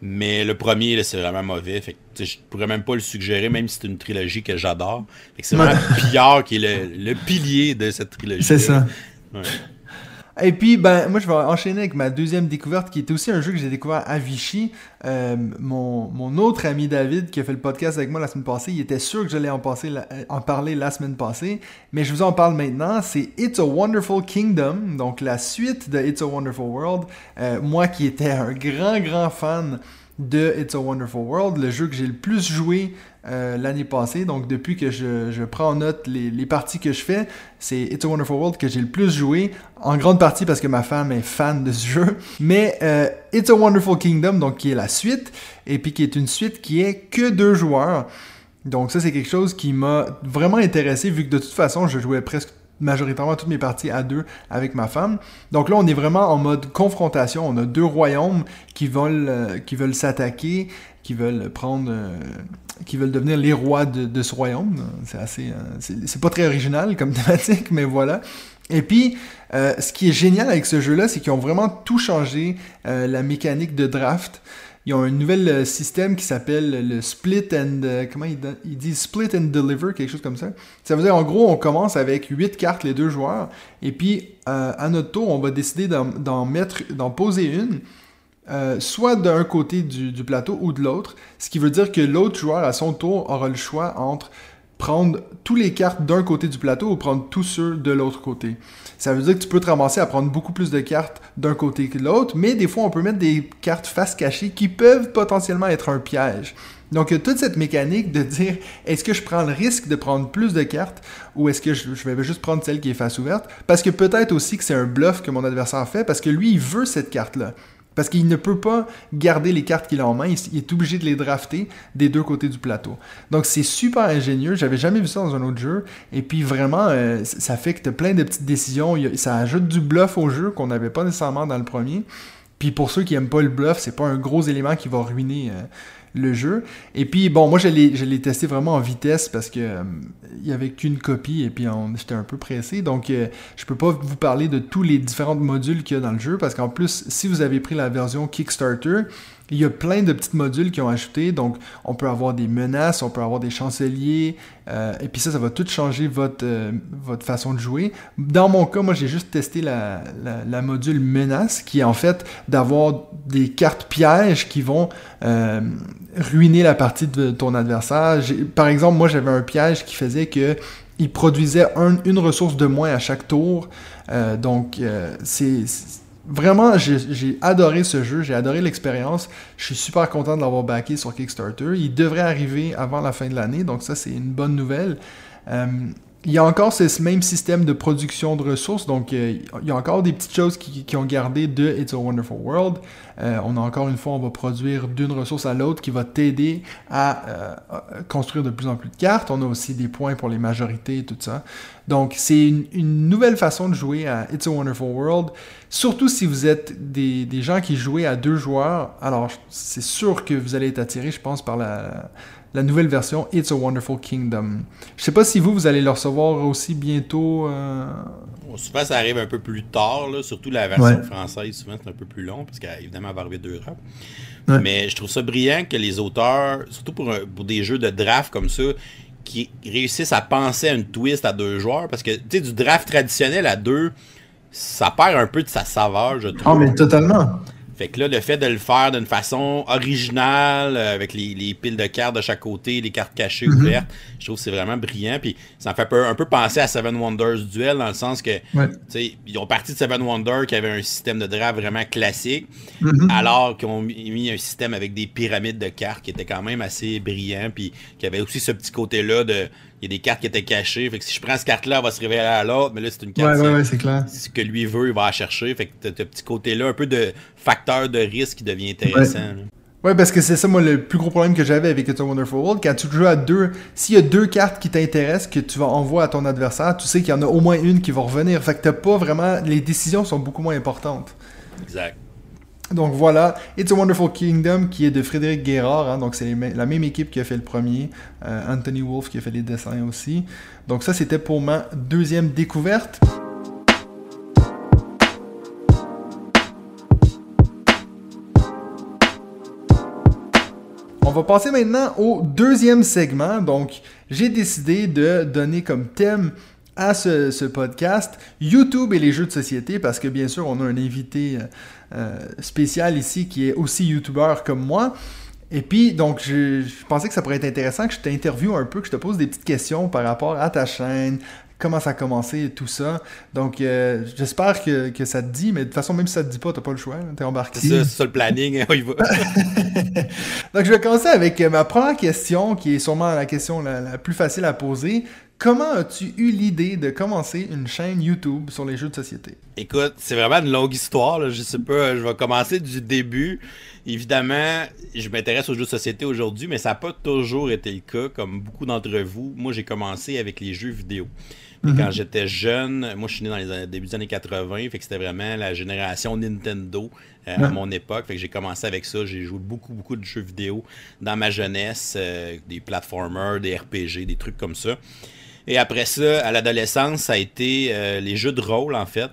Mais le premier, c'est vraiment mauvais. Fait que, je pourrais même pas le suggérer, même si c'est une trilogie que j'adore. C'est (laughs) vraiment Pillard qui est le, le, pilier de cette trilogie. C'est ça. Ouais. Et puis, ben, moi, je vais enchaîner avec ma deuxième découverte, qui est aussi un jeu que j'ai découvert à Vichy. Euh, mon, mon, autre ami David, qui a fait le podcast avec moi la semaine passée, il était sûr que j'allais en, passer en parler la semaine passée, mais je vous en parle maintenant. C'est It's a Wonderful Kingdom, donc la suite de It's a Wonderful World. Euh, moi qui étais un grand, grand fan de It's a Wonderful World, le jeu que j'ai le plus joué euh, l'année passée. Donc depuis que je, prends en note les, les, parties que je fais, c'est It's a Wonderful World que j'ai le plus joué, en grande partie parce que ma femme est fan de ce jeu. Mais euh, It's a Wonderful Kingdom, donc qui est la suite, et puis qui est une suite qui est que deux joueurs. Donc ça c'est quelque chose qui m'a vraiment intéressé vu que de toute façon je jouais presque majoritairement toutes mes parties à deux avec ma femme. Donc là, on est vraiment en mode confrontation. On a deux royaumes qui veulent, euh, qui veulent s'attaquer, qui veulent prendre, euh, qui veulent devenir les rois de, de ce royaume. C'est assez, euh, c'est pas très original comme (laughs) thématique, mais voilà. Et puis, euh, ce qui est génial avec ce jeu-là, c'est qu'ils ont vraiment tout changé la mécanique de draft ils ont un nouvel euh, système qui s'appelle le split and euh, comment ils, disent split and deliver quelque chose comme ça. Ça veut dire en gros on commence avec 8 cartes les deux joueurs et puis euh, à notre tour on va décider d'en mettre d'en poser une soit d'un côté du, du, plateau ou de l'autre, ce qui veut dire que l'autre joueur à son tour aura le choix entre prendre tous les cartes d'un côté du plateau ou prendre tous ceux de l'autre côté. Ça veut dire que tu peux te ramasser à prendre beaucoup plus de cartes d'un côté que de l'autre, mais des fois on peut mettre des cartes face cachée qui peuvent potentiellement être un piège. Donc, il y a toute cette mécanique de dire est-ce que je prends le risque de prendre plus de cartes ou est-ce que je, je, vais juste prendre celle qui est face ouverte? Parce que peut-être aussi que c'est un bluff que mon adversaire fait parce que lui, il veut cette carte-là. Parce qu'il ne peut pas garder les cartes qu'il a en main, il est obligé de les drafter des deux côtés du plateau. Donc c'est super ingénieux, j'avais jamais vu ça dans un autre jeu, et puis vraiment, euh, ça fait que as plein de petites décisions, ça ajoute du bluff au jeu qu'on n'avait pas nécessairement dans le premier. Puis pour ceux qui aiment pas le bluff, c'est pas un gros élément qui va ruiner euh, le jeu. Et puis, bon, moi, je l'ai testé vraiment en vitesse parce que euh, il y avait qu'une copie et puis j'étais un peu pressé. Donc, euh, je peux pas vous parler de tous les différents modules qu'il y a dans le jeu parce qu'en plus, si vous avez pris la version Kickstarter, il y a plein de petits modules qui ont ajouté, donc on peut avoir des menaces, on peut avoir des chanceliers, euh, et puis ça, ça va tout changer votre, euh, votre façon de jouer. Dans mon cas, moi j'ai juste testé la, la, module menace, qui est en fait d'avoir des cartes pièges qui vont euh, ruiner la partie de ton adversaire. Par exemple, moi j'avais un piège qui faisait que il produisait une ressource de moins à chaque tour. donc c'est Vraiment, j'ai adoré ce jeu, j'ai adoré l'expérience. Je suis super content de l'avoir backé sur Kickstarter. Il devrait arriver avant la fin de l'année, donc ça c'est une bonne nouvelle. Euh, il y a encore ce même système de production de ressources, donc euh, il y a encore des petites choses qui, ont gardé de It's a Wonderful World. Euh, on a encore une fois, on va produire d'une ressource à l'autre qui va t'aider à, euh, construire de plus en plus de cartes. On a aussi des points pour les majorités et tout ça. Donc c'est une, nouvelle façon de jouer à It's a Wonderful World, surtout si vous êtes des, des gens qui jouent à deux joueurs. Alors c'est sûr que vous allez être attiré, je pense, par la la nouvelle version It's a Wonderful Kingdom. Je sais pas si vous, vous allez le recevoir aussi bientôt. Euh... souvent, ça arrive un peu plus tard, là, surtout la version française, souvent c'est un peu plus long, parce qu'évidemment, elle va arriver d'Europe. Ouais. Mais je trouve ça brillant que les auteurs, surtout pour, pour des jeux de draft comme ça, qui réussissent à penser à une twist à deux joueurs, parce que, tu sais, du draft traditionnel à deux, ça perd un peu de sa saveur, je trouve. Ah, mais totalement. Fait que là, le fait de le faire d'une façon originale, euh, avec les, les, piles de cartes de chaque côté, les cartes cachées mm -hmm. ouvertes, je trouve que c'est vraiment brillant. Puis ça me fait un peu penser à Seven Wonders Duel, dans le sens que, ouais. ils ont parti de Seven Wonders qui avait un système de draft vraiment classique, mm -hmm. alors qu'ils ont mis un système avec des pyramides de cartes qui était quand même assez brillant, puis qui avait aussi ce petit côté-là de il y a des cartes qui étaient cachées. Fait que si je prends cette carte-là, elle va se révéler à l'autre, mais là, c'est une carte. Ouais, ouais, ouais, c'est clair. Ce que lui veut, il va la chercher. Fait que t'as ce petit côté-là, un peu de facteur de risque qui devient intéressant. Ouais. Ouais, parce que c'est ça, moi, le plus gros problème que j'avais avec It's a Wonderful World. Quand tu joues à deux, s'il y a deux cartes qui t'intéressent, que tu vas envoyer à ton adversaire, tu sais qu'il y en a au moins une qui va revenir. Fait que t'as pas vraiment. Les décisions sont beaucoup moins importantes. Exact. Donc voilà, It's a Wonderful Kingdom qui est de Frédéric Guérard, hein, donc c'est la même équipe qui a fait le premier, euh, Anthony Wolf qui a fait les dessins aussi. Donc ça c'était pour ma deuxième découverte. On va passer maintenant au deuxième segment. Donc, j'ai décidé de donner comme thème à ce, podcast YouTube et les jeux de société parce que bien sûr, on a un invité euh, euh, spécial ici qui est aussi YouTuber comme moi. Et puis, donc, je, pensais que ça pourrait être intéressant que je t'interviewe un peu, que je te pose des petites questions par rapport à ta chaîne, comment ça a commencé tout ça. Donc, euh, j'espère que, que, ça te dit, mais de toute façon, même si ça te dit pas, t'as pas le choix, t'es embarqué. C'est ça, le planning, on y va. (laughs) Donc, je vais commencer avec ma première question, qui est sûrement la question la, plus facile à poser. Comment as-tu eu l'idée de commencer une chaîne YouTube sur les jeux de société? Écoute, c'est vraiment une longue histoire. Je sais pas, je vais commencer du début. Évidemment, je m'intéresse aux jeux de société aujourd'hui, mais ça n'a pas toujours été le cas. Comme beaucoup d'entre vous, moi j'ai commencé avec les jeux vidéo. Mhm. Quand j'étais jeune, moi je suis né dans les débuts des années 80, fait que c'était vraiment la génération Nintendo euh, à mon époque. Fait que j'ai commencé avec ça. J'ai joué beaucoup, beaucoup de jeux vidéo dans ma jeunesse, euh, des platformers, des RPG, des trucs comme ça. Et après ça, à l'adolescence, ça a été euh, les jeux de rôle, en fait.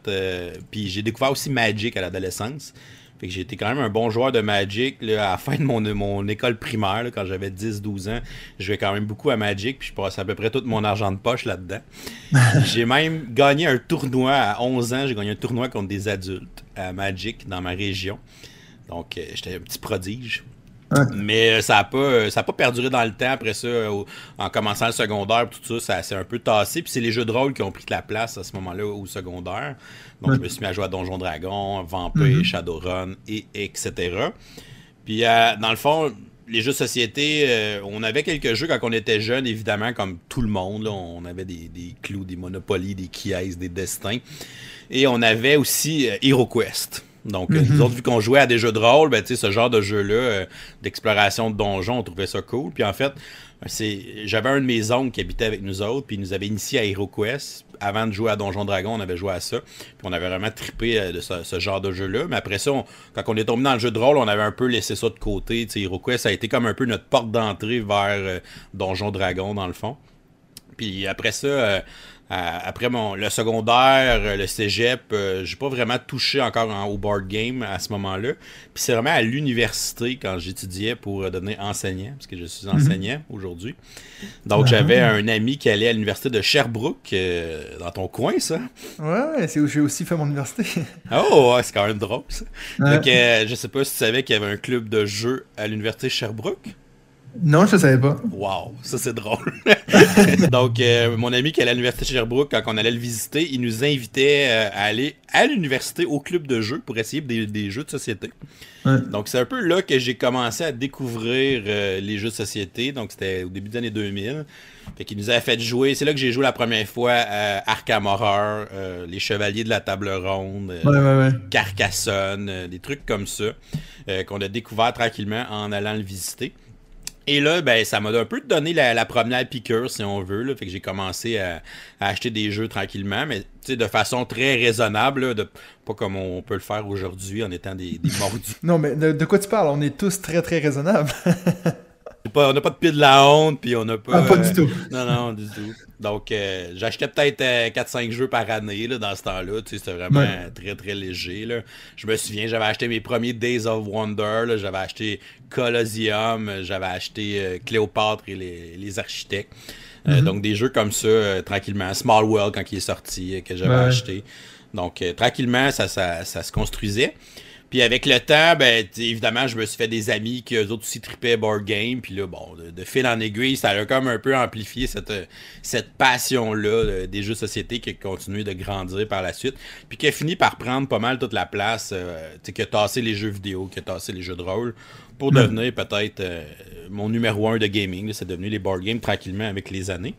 puis j'ai découvert aussi Magic à l'adolescence. Fait que j'ai été quand même un bon joueur de Magic. à la (laughs) fin de mon, mon école primaire, quand j'avais 10-12 ans, je jouais quand même beaucoup à Magic. Puis je passais à peu près tout mon argent de poche là-dedans. (laughs) j'ai même gagné un tournoi à 11 ans. J'ai gagné un tournoi contre des adultes à Magic dans ma région. Donc, euh, j'étais un petit prodige. Mais euh, ça n'a pas, euh, pas perduré dans le temps. Après ça, en commençant le secondaire, tout ça, ça s'est un peu tassé. Puis c'est les jeux de rôle qui ont pris de la place à ce moment-là au secondaire. Donc je me suis mis à jouer à Donjon Dragon, Vampire, mm-hmm. Shadowrun, et etc. Puis euh, dans le fond, les jeux de société, on avait quelques jeux quand on était jeune, évidemment, comme tout le monde. on avait des, des, clous, des Monopoly, des Keys, des Destins. Et on avait aussi HeroQuest. Donc, euh, nous mhm. autres, vu qu'on jouait à des jeux de rôle, ben, ce genre de jeu-là, euh, d'exploration de donjons, on trouvait ça cool. Puis en fait, j'avais un de mes oncles qui habitait avec nous autres, puis il nous avait initié à HeroQuest. Avant de jouer à Donjon Dragon, on avait joué à ça. Puis on avait vraiment trippé euh, de ce, genre de jeu-là. Mais après ça, quand on est tombé dans le jeu de rôle, on avait un peu laissé ça de côté. sais, HeroQuest, ça a été comme un peu notre porte d'entrée vers Donjon Dragon, dans le fond. Puis après ça, après mon, le secondaire, euh, le cégep, euh, j'ai pas vraiment touché encore au board game à ce moment-là. Puis c'est vraiment à l'université quand j'étudiais pour euh, devenir enseignant, parce que je suis mhm. enseignant aujourd'hui. Donc j'avais un ami qui allait à l'université de Sherbrooke, dans ton coin, ça. Ouais, c'est où j'ai aussi fait mon université. (laughs) oh, c'est quand même drôle, ça. Donc je sais pas si tu savais qu'il y avait un club de jeu à l'université Sherbrooke. Non, je ne savais pas. Wow, ça c'est drôle. (laughs) Donc, euh, mon ami qui est à l'université de Sherbrooke, quand on allait le visiter, il nous invitait euh, à aller à l'université au club de jeux pour essayer des, jeux de société. Donc, c'est un peu là que j'ai commencé à découvrir euh, les jeux de société. Donc, c'était au début des années 2000. Fait qu'il nous a fait jouer. C'est là que j'ai joué la première fois à Arkham Horror, Les Chevaliers de la Table Ronde, Carcassonne, des trucs comme ça, qu'on a découvert tranquillement en allant le visiter. Et là, ben, ça m'a un peu donné la, première piqûre, si on veut. Là. Fait que j'ai commencé à, acheter des jeux tranquillement, mais de façon très raisonnable, de, pas comme on peut le faire aujourd'hui en étant des, des mordus. (laughs) non, mais de, quoi tu parles? On est tous très, très raisonnables. (laughs) on n'a pas de pied de la honte, puis on n'a pas... Ah, pas du tout. non, non, du tout. Donc, euh, j'achetais peut-être 4-5 euh, jeux par année là, dans ce temps-là. Tu sais, c'était vraiment très, très léger. Là. Je me souviens, j'avais acheté mes premiers Days of Wonder. J'avais acheté Colosseum. J'avais acheté euh, Cléopâtre et les, Architectes. Mm-hmm. Donc, des jeux comme ça, tranquillement. Small World, quand il est sorti, que j'avais acheté. Donc, tranquillement, ça, ça, ça se construisait. Puis avec le temps, ben, évidemment, je me suis fait des amis qui eux autres aussi tripaient board game. Puis là, bon, de, fil en aiguille, ça a comme un peu amplifié cette, cette passion-là des jeux de société qui a continué de grandir par la suite. Puis qui a fini par prendre pas mal toute la place, euh, qui a tassé les jeux vidéo, qui a tassé les jeux de rôle, pour devenir peut-être euh, mon numéro un de gaming. C'est devenu les board games tranquillement avec les années.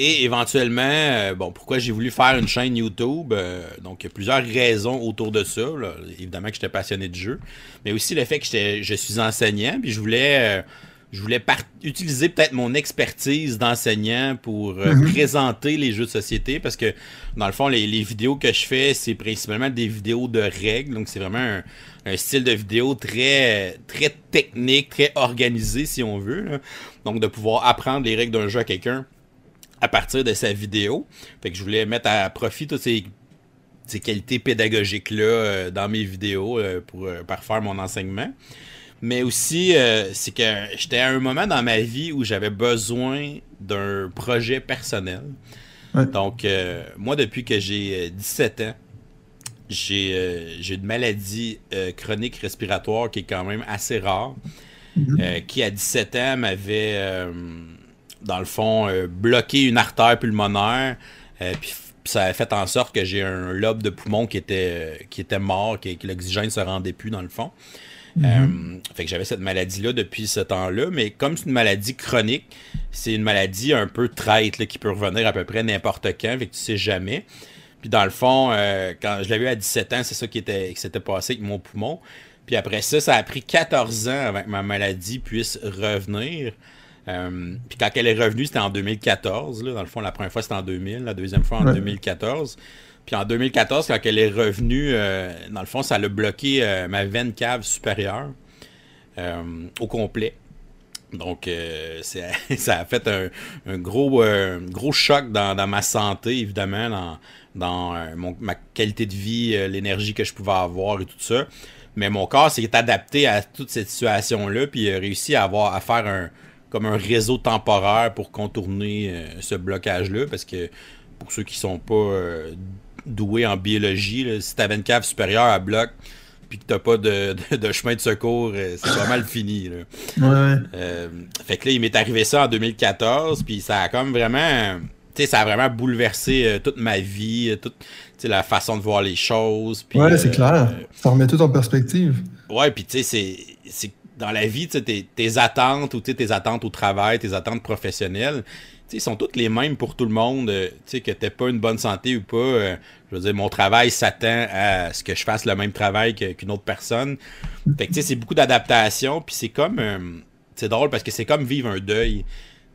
Et éventuellement, euh, bon, pourquoi j'ai voulu faire une chaîne YouTube? Euh, donc, il y a plusieurs raisons autour de ça. Évidemment que j'étais passionné de jeu, mais aussi le fait que je suis enseignant, puis je voulais, euh, je voulais utiliser peut-être mon expertise d'enseignant pour mhm. présenter les jeux de société, parce que dans le fond, les, vidéos que je fais, c'est principalement des vidéos de règles, donc c'est vraiment un, style de vidéo très, très technique, très organisé, si on veut. Donc, de pouvoir apprendre les règles d'un jeu à quelqu'un à partir de sa vidéo. Fait que je voulais mettre à profit toutes ces, qualités pédagogiques-là euh, dans mes vidéos euh, pour euh, parfaire mon enseignement. Mais aussi, c'est que j'étais à un moment dans ma vie où j'avais besoin d'un projet personnel. Donc, moi, depuis que j'ai 17 ans, j'ai une maladie chronique respiratoire qui est quand même assez rare, mm-hmm. qui à 17 ans m'avait dans le fond, euh, bloquer une artère pulmonaire. Euh, puis ça a fait en sorte que j'ai un lobe de poumon qui était, euh, qui était mort, que, l'oxygène ne se rendait plus dans le fond. Mhm. fait que j'avais cette maladie-là depuis ce temps-là, mais comme c'est une maladie chronique, c'est une maladie un peu traite qui peut revenir à peu près n'importe quand, fait que tu sais jamais. Puis dans le fond, quand je l'avais eu à 17 ans, c'est ça qui, était, qui s'était passé avec mon poumon. Puis après ça, ça a pris 14 ans avant que ma maladie puisse revenir. Euh, puis quand elle est revenue, c'était en 2014. Dans le fond, la première fois, c'était en 2000, la deuxième fois en 2014. Puis en 2014, quand elle est revenue, euh, dans le fond, ça a bloqué euh, ma veine cave supérieure au complet. Donc, (laughs) ça a fait un, gros, gros choc dans, ma santé, évidemment, dans, ma qualité de vie, l'énergie que je pouvais avoir et tout ça. Mais mon corps s'est adapté à toute cette situation-là, puis il a réussi à, avoir, à faire un, comme un réseau temporaire pour contourner euh, ce blocage-là. Parce que pour ceux qui sont pas euh, doués en biologie, si tu avais une cave supérieure à bloc, puis que t'as pas de, (laughs) chemin de secours, euh, c'est pas mal fini. fait que là, il m'est arrivé ça en 2014, puis ça a comme vraiment. Tu sais, ça a vraiment bouleversé toute ma vie, toute la façon de voir les choses. ouais, c'est clair. Ça remet tout en perspective. Ouais, puis tu sais, c'est dans la vie, tes, tes attentes ou tes attentes au travail, tes attentes professionnelles, ils sont toutes les mêmes pour tout le monde. Euh, sais que t'aies pas une bonne santé ou pas. Euh, je veux dire, mon travail s'attend à ce que je fasse le même travail qu'une autre personne. Fait que c'est beaucoup d'adaptation. Puis c'est comme. Euh, c'est drôle parce que c'est comme vivre un deuil.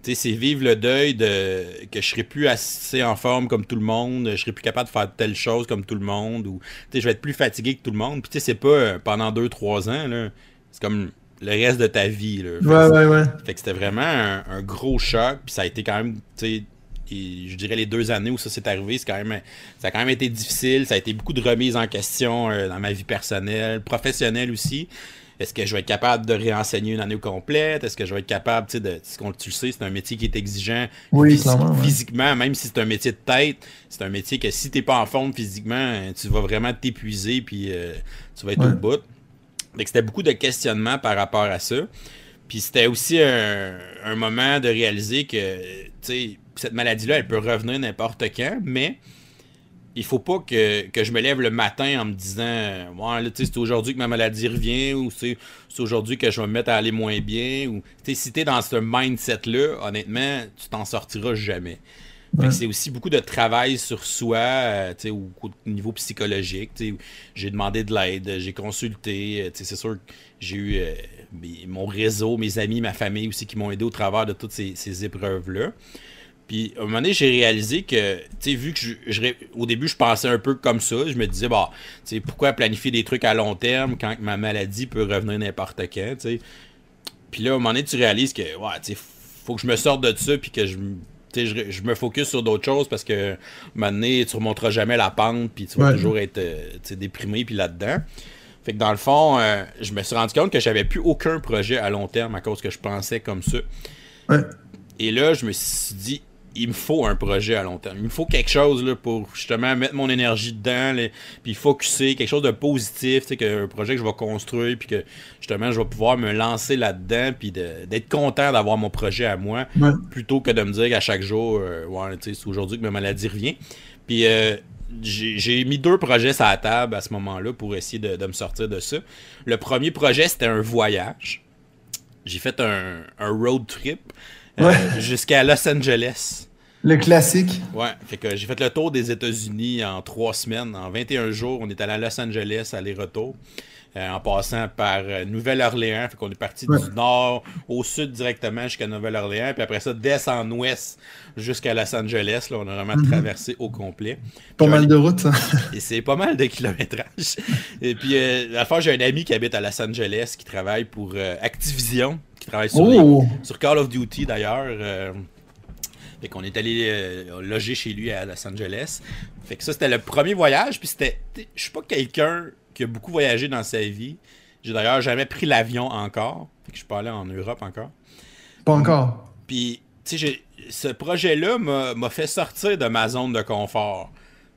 C'est vivre le deuil de que je serai plus assez en forme comme tout le monde, je serai plus capable de faire telle chose comme tout le monde, ou je vais être plus fatigué que tout le monde. Puis c'est pas pendant 2-3 ans. C'est comme le reste de ta vie. Là. Ouais, ouais, ouais. Fait que c'était vraiment un, gros choc. Puis ça a été quand même, tu sais, je dirais les deux années où ça s'est arrivé, c'est quand même, ça a quand même été difficile. Ça a été beaucoup de remises en question euh, dans ma vie personnelle, professionnelle aussi. Est-ce que je vais être capable de réenseigner une année complète? Est-ce que je vais être capable, tu sais, de, tu le sais, c'est un métier qui est exigeant physiquement, même si c'est un métier de tête, c'est un métier que si t'es pas en forme physiquement, tu vas vraiment t'épuiser puis euh, tu vas être au bout c'était beaucoup de questionnements par rapport à ça. Puis c'était aussi un, moment de réaliser que cette maladie-là, elle peut revenir n'importe quand, mais il faut pas que, je me lève le matin en me disant ouais, c'est aujourd'hui que ma maladie revient ou c'est aujourd'hui que je vais me mettre à aller moins bien. Ou, si tu es dans ce mindset-là, honnêtement, tu t'en sortiras jamais. C'est aussi beaucoup de travail sur soi, euh, au, niveau psychologique. J'ai demandé de l'aide, j'ai consulté. Euh, c'est sûr que j'ai eu euh, mon réseau, mes amis, ma famille aussi qui m'ont aidé au travers de toutes ces, épreuves-là. Puis à un moment donné, j'ai réalisé que, tu sais, vu que je, au début, je pensais un peu comme ça, je me disais, bah, tu sais, pourquoi planifier des trucs à long terme quand ma maladie peut revenir n'importe quand, tu sais? Puis là, à un moment donné, tu réalises que, ouais, tu faut que je me sorte de ça, puis que je je, me focus sur d'autres choses parce que maintenant, tu remonteras jamais la pente, puis tu vas toujours être euh, déprimé puis là-dedans. Fait que dans le fond, euh, je me suis rendu compte que j'avais plus aucun projet à long terme à cause que je pensais comme ça. Et là, je me suis dit, il me faut un projet à long terme. Il me faut quelque chose là, pour justement mettre mon énergie dedans, là, puis focuser, quelque chose de positif, un projet que je vais construire, puis que justement je vais pouvoir me lancer là-dedans, puis d'être content d'avoir mon projet à moi, plutôt que de me dire qu'à chaque jour, euh, ouais, c'est aujourd'hui que ma maladie revient. Puis euh, j'ai mis deux projets sur la table à ce moment-là pour essayer de, me sortir de ça. Le premier projet, c'était un voyage. J'ai fait un road trip. Euh, jusqu'à Los Angeles. Le classique. Ouais, fait que j'ai fait le tour des États-Unis en trois semaines. En 21 jours, on est allé à Los Angeles, aller-retour. Euh, en passant par euh, Nouvelle-Orléans. Fait qu'on est parti du nord au sud directement jusqu'à Nouvelle-Orléans. Puis après ça, descend en ouest jusqu'à Los Angeles. Là, on a vraiment mhm. traversé au complet. Pas mal de routes, ça. (laughs) Et c'est pas mal de kilométrage. Et puis, euh, à la fois, j'ai un ami qui habite à Los Angeles, qui travaille pour Activision, qui travaille sur, oh! sur Call of Duty d'ailleurs. Fait qu'on est allé loger chez lui à Los Angeles. Fait que ça, c'était le premier voyage. Puis c'était. Je suis pas quelqu'un qui a beaucoup voyagé dans sa vie. J'ai d'ailleurs jamais pris l'avion encore. Fait que je suis pas allé en Europe encore. Pas encore. Puis, tu sais, ce projet-là m'a fait sortir de ma zone de confort.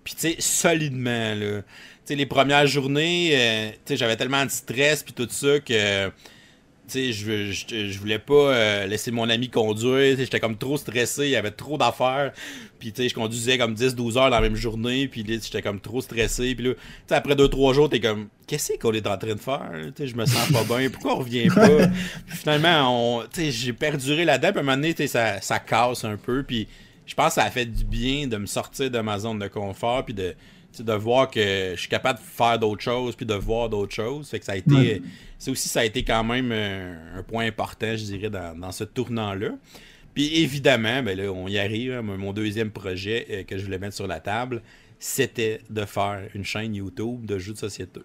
Puis, tu sais, solidement, là. Tu sais, les premières journées, euh, tu sais, j'avais tellement de stress, puis tout ça, que tu sais, je, je, voulais pas euh, laisser mon ami conduire. J'étais comme trop stressé, il y avait trop d'affaires. Puis, tu sais, je conduisais comme 10-12 heures dans la même journée. Puis, j'étais comme trop stressé. Puis là, tu sais, après 2-3 jours, t'es comme, qu'est-ce qu'on est en train de faire? Tu sais, je me sens pas bien. Pourquoi on revient pas? (laughs) puis, finalement, tu sais, j'ai perduré là-dedans. Puis, à un moment donné, tu sais, ça, ça casse un peu. Puis, je pense que ça a fait du bien de me sortir de ma zone de confort. Puis, de de voir que je suis capable de faire d'autres choses puis de voir d'autres choses. Fait que ça a été. C'est aussi ça a été quand même un, point important, je dirais, dans, ce tournant-là. Puis évidemment, ben là, on y arrive. Hein, mon deuxième projet euh, que je voulais mettre sur la table, c'était de faire une chaîne YouTube de jeux de société.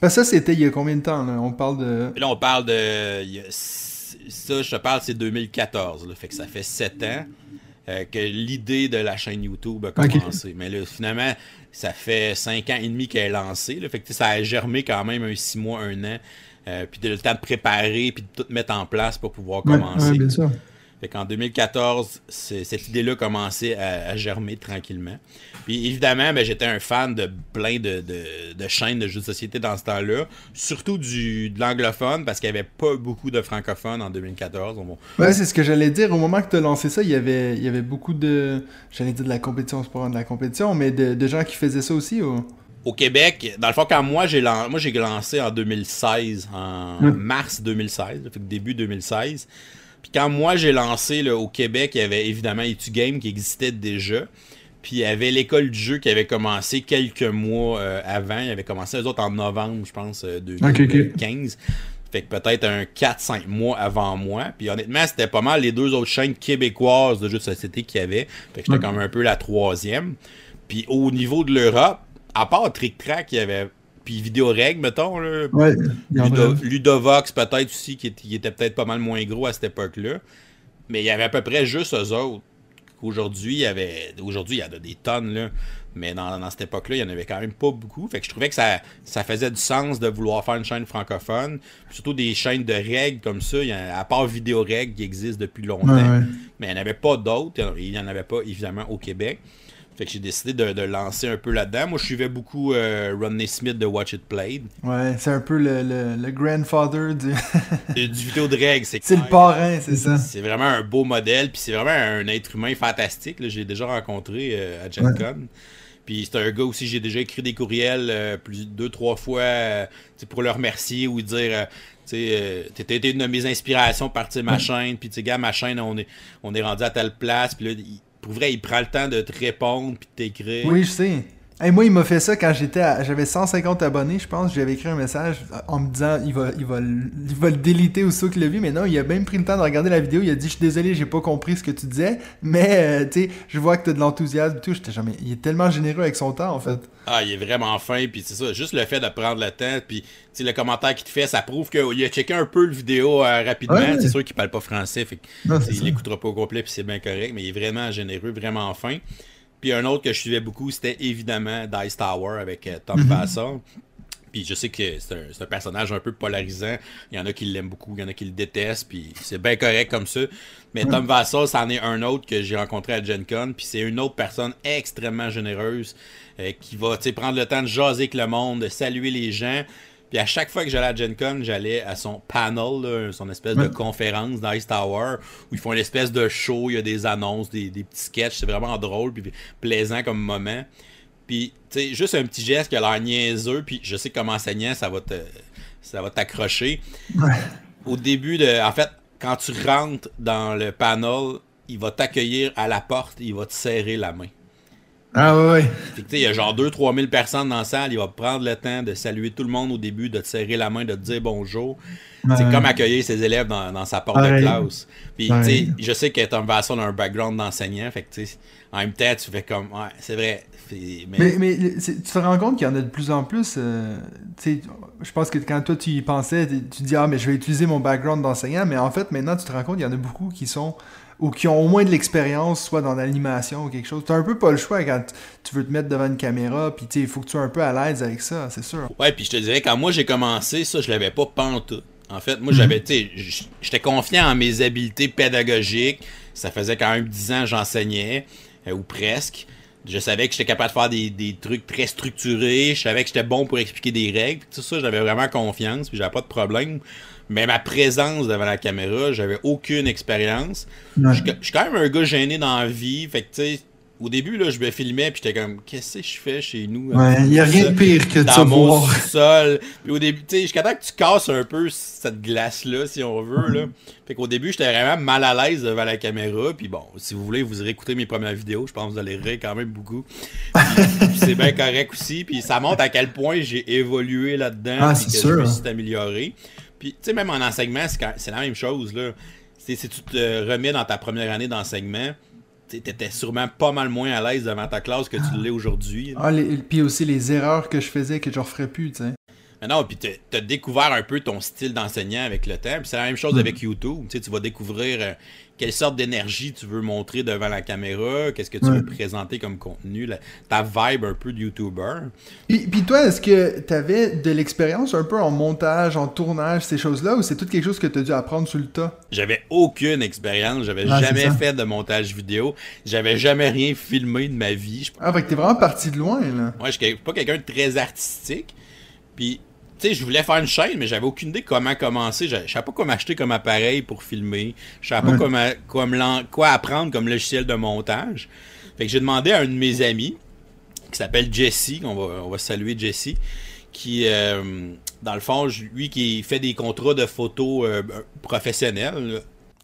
Ben, ça, c'était il y a combien de temps? Là? On parle de. Là, on parle de. Ça, je te parle, c'est 2014. Là, fait que ça fait sept ans. Euh, que l'idée de la chaîne YouTube a commencé. Mais là, finalement, ça fait cinq ans et demi qu'elle est lancée. Là, fait que ça a germé quand même un six mois, un an. Euh, puis le temps de préparer, puis de tout mettre en place pour pouvoir commencer. bien sûr. Fait qu'en 2014, cette idée-là commençait à, à, germer tranquillement. Puis évidemment, ben, j'étais un fan de plein de, de, chaînes de jeux de société dans ce temps-là. Surtout du, de l'anglophone, parce qu'il n'y avait pas beaucoup de francophones en 2014. Ouais, c'est ce que j'allais dire. Au moment que tu as lancé ça, il y avait, il y avait beaucoup de. J'allais dire de la compétition, c'est pas de la compétition, mais de, de, gens qui faisaient ça aussi. Au Québec, dans le fond, quand moi j'ai lancé, moi j'ai lancé en 2016, en mars 2016, fait début 2016. Puis quand moi j'ai lancé au Québec, il y avait évidemment Game qui existait déjà. Puis il y avait l'école du jeu qui avait commencé quelques mois euh, avant. Il avait commencé les autres en novembre, je pense, 2015. Euh, fait que peut-être un 4-5 mois avant moi. Puis honnêtement, c'était pas mal les deux autres chaînes québécoises de jeux de société qu'il y avait. Fait que j'étais comme un peu la troisième. Puis au niveau de l'Europe, à part Trick Track, il y avait puis Vidéoreg, mettons. Là. Ouais, Ludovox, peut-être aussi, qui était, peut-être pas mal moins gros à cette époque-là. Mais il y avait à peu près juste eux autres. Aujourd'hui, il y avait. Aujourd'hui, il y en a des tonnes, là. Mais dans, cette époque-là, il n'y en avait quand même pas beaucoup. Fait que je trouvais que ça, ça faisait du sens de vouloir faire une chaîne francophone. Surtout des chaînes de règles comme ça. à part Vidéoreg qui existe depuis longtemps. Mais il n'y en avait pas d'autres. Il n'y en avait pas, évidemment, au Québec. Fait que j'ai décidé de, lancer un peu là-dedans. Moi, je suivais beaucoup euh, Rodney Smith de Watch It Played. Ouais, c'est un peu le, le, grandfather du... du vidéo de règles. C'est (laughs) le parrain, c'est ça. C'est vraiment un beau modèle, puis c'est vraiment un être humain fantastique. J'ai déjà rencontré euh, à Gen Con. Puis c'est un gars aussi, j'ai déjà écrit des courriels euh, plus deux, trois fois euh, pour le remercier ou dire tu sais, t'étais une de mes inspirations partir ma chaîne, puis tu sais, gars, ma chaîne, on est, on est rendu à telle place, puis là, pour vrai, il prend le temps de te répondre puis de t'écrire. Oui, je sais. Et moi, il m'a fait ça quand j'étais j'avais 150 abonnés, je pense. J'avais écrit un message en me disant il va, il va, il va le déliter aussitôt qu'il l'a vu. Mais non, il a même pris le temps de regarder la vidéo. Il a dit Je suis désolé, j'ai pas compris ce que tu disais. Mais, euh, tu sais, je vois que tu as de l'enthousiasme et tout. J'étais jamais... Il est tellement généreux avec son temps, en fait. Ah, il est vraiment fin. Puis c'est ça, juste le fait de prendre le temps. Puis, tu le commentaire qu'il te fait, ça prouve qu'il a checké un peu le vidéo euh, rapidement. C'est sûr qu'il parle pas français. Fait il l'écoutera pas au complet. Puis c'est bien correct. Mais il est vraiment généreux, vraiment fin. Puis un autre que je suivais beaucoup, c'était évidemment Dice Tower avec euh, Tom mm Puis je sais que c'est un, personnage un peu polarisant. Il y en a qui l'aiment beaucoup, il y en a qui le détestent, puis c'est bien correct comme ça. Mais Tom Vassal, c'en est un autre que j'ai rencontré à Gen Con, puis c'est une autre personne extrêmement généreuse euh, qui va prendre le temps de jaser avec le monde, de saluer les gens. Puis à chaque fois que j'allais à Gen Con, j'allais à son panel, son espèce de conférence d'Ice Tower, où ils font une espèce de show, il y a des annonces, des, petits sketchs, c'est vraiment drôle, puis plaisant comme moment. Puis, tu sais, juste un petit geste qui a l'air niaiseux, puis je sais que comme enseignant, ça va te ça va t'accrocher. Au début de... En fait, quand tu rentres dans le panel, il va t'accueillir à la porte, il va te serrer la main. Ah ouais, ouais. il y a genre 2-3 000 personnes dans la salle, il va prendre le temps de saluer tout le monde au début, de te serrer la main, de te dire bonjour. C'est comme accueillir ses élèves dans, sa porte de classe. Puis, tu sais, je sais que Tom Vasson a un background d'enseignant, fait que, en même temps, tu fais comme, ouais, c'est vrai. Mais, mais, tu te rends compte qu'il y en a de plus en plus. Euh, sais, je pense que quand toi tu y pensais, tu dis, ah, mais je vais utiliser mon background d'enseignant, mais en fait, maintenant, tu te rends compte qu'il y en a beaucoup qui sont ou qui ont au moins de l'expérience, soit dans l'animation ou quelque chose. T'as un peu pas le choix quand tu veux te mettre devant une caméra, puis il faut que tu sois un peu à l'aise avec ça, c'est sûr. Ouais, puis je te dirais, quand moi j'ai commencé, ça, je l'avais pas pantoute. En fait, moi, j'avais, mhm. tu sais, j'étais confiant en mes habiletés pédagogiques. Ça faisait quand même 10 ans que j'enseignais, euh, ou presque. Je savais que j'étais capable de faire des, trucs très structurés. Je savais que j'étais bon pour expliquer des règles. tout ça, j'avais vraiment confiance, puis j'avais pas de problème. Mais ma présence devant la caméra, j'avais aucune expérience. Je suis quand même un gars gêné dans la vie. Fait que, tu sais, au début, là, je me filmais, puis j'étais comme, qu'est-ce que je fais chez nous? Ouais, il n'y a rien de pire que de dans mon sol. Puis au début, tu sais, jusqu'à temps que tu casses un peu cette glace-là, si on veut, là. Fait qu'au début, j'étais vraiment mal à l'aise devant la caméra. Puis bon, si vous voulez, vous réécouter mes premières vidéos. Je pense que vous allez rire quand même beaucoup. C'est bien correct aussi. Puis ça montre à quel point j'ai évolué là-dedans. Ah, c'est sûr. Je me suis amélioré. Puis, tu sais, même en enseignement, c'est la même chose, là. si tu te remets dans ta première année d'enseignement, t'étais sûrement pas mal moins à l'aise devant ta classe que tu l'es aujourd'hui. Ah, puis aussi les erreurs que je faisais que je referais plus, tu sais. Mais non, puis t'as découvert un peu ton style d'enseignant avec le temps. Puis c'est la même chose mm. avec YouTube. Tu, sais, tu vas découvrir euh, quelle sorte d'énergie tu veux montrer devant la caméra, qu'est-ce que tu veux présenter comme contenu, ta vibe un peu de YouTuber? Puis, puis toi, est-ce que tu avais de l'expérience un peu en montage, en tournage, ces choses-là, ou c'est tout quelque chose que tu as dû apprendre sur le tas? J'avais aucune expérience, j'avais jamais fait de montage vidéo, j'avais jamais rien filmé de ma vie. Ah, fait que t'es vraiment parti de loin, là. Moi, je suis pas quelqu'un de très artistique, puis tu sais, je voulais faire une chaîne, mais j'avais aucune idée comment commencer. Je, savais pas comment acheter comme appareil pour filmer. Je savais pas comment, quoi apprendre comme logiciel de montage. Fait que j'ai demandé à un de mes amis, qui s'appelle Jesse, on va, on va saluer Jesse, qui, euh, dans le fond, lui qui fait des contrats de photos euh, professionnels.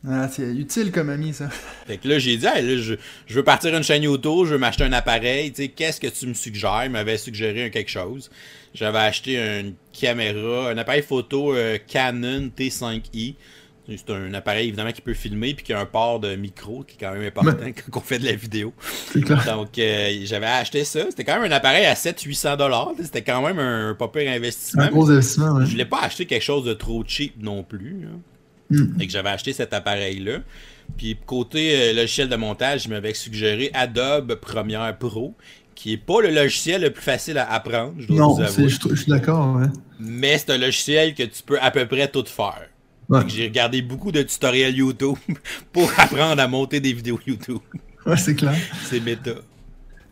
Ah, c'est utile comme ami, ça. Fait que là, j'ai dit, je, veux partir une chaîne YouTube, je veux m'acheter un appareil, tu sais, qu'est-ce que tu me suggères? Il m'avait suggéré quelque chose. J'avais acheté une caméra, un appareil photo euh, Canon T5i. C'est un appareil évidemment qui peut filmer puis qui a un port de micro qui est quand même important quand on fait de la vidéo. Donc euh, j'avais acheté ça. C'était quand même un appareil à 700-800 dollars. C'était quand même un, pas pire investissement. Un gros investissement, ouais. Je voulais pas acheter quelque chose de trop cheap non plus. Et que j'avais acheté cet appareil-là. Puis côté euh, logiciel de montage, je m'avais suggéré Adobe Premiere Pro, qui est pas le logiciel le plus facile à apprendre, je dois non, vous avouer. Je, suis d'accord, ouais. Mais c'est un logiciel que tu peux à peu près tout faire. J'ai regardé beaucoup de tutoriels YouTube (laughs) pour apprendre à monter des vidéos YouTube. Ouais, c'est clair. c'est méta.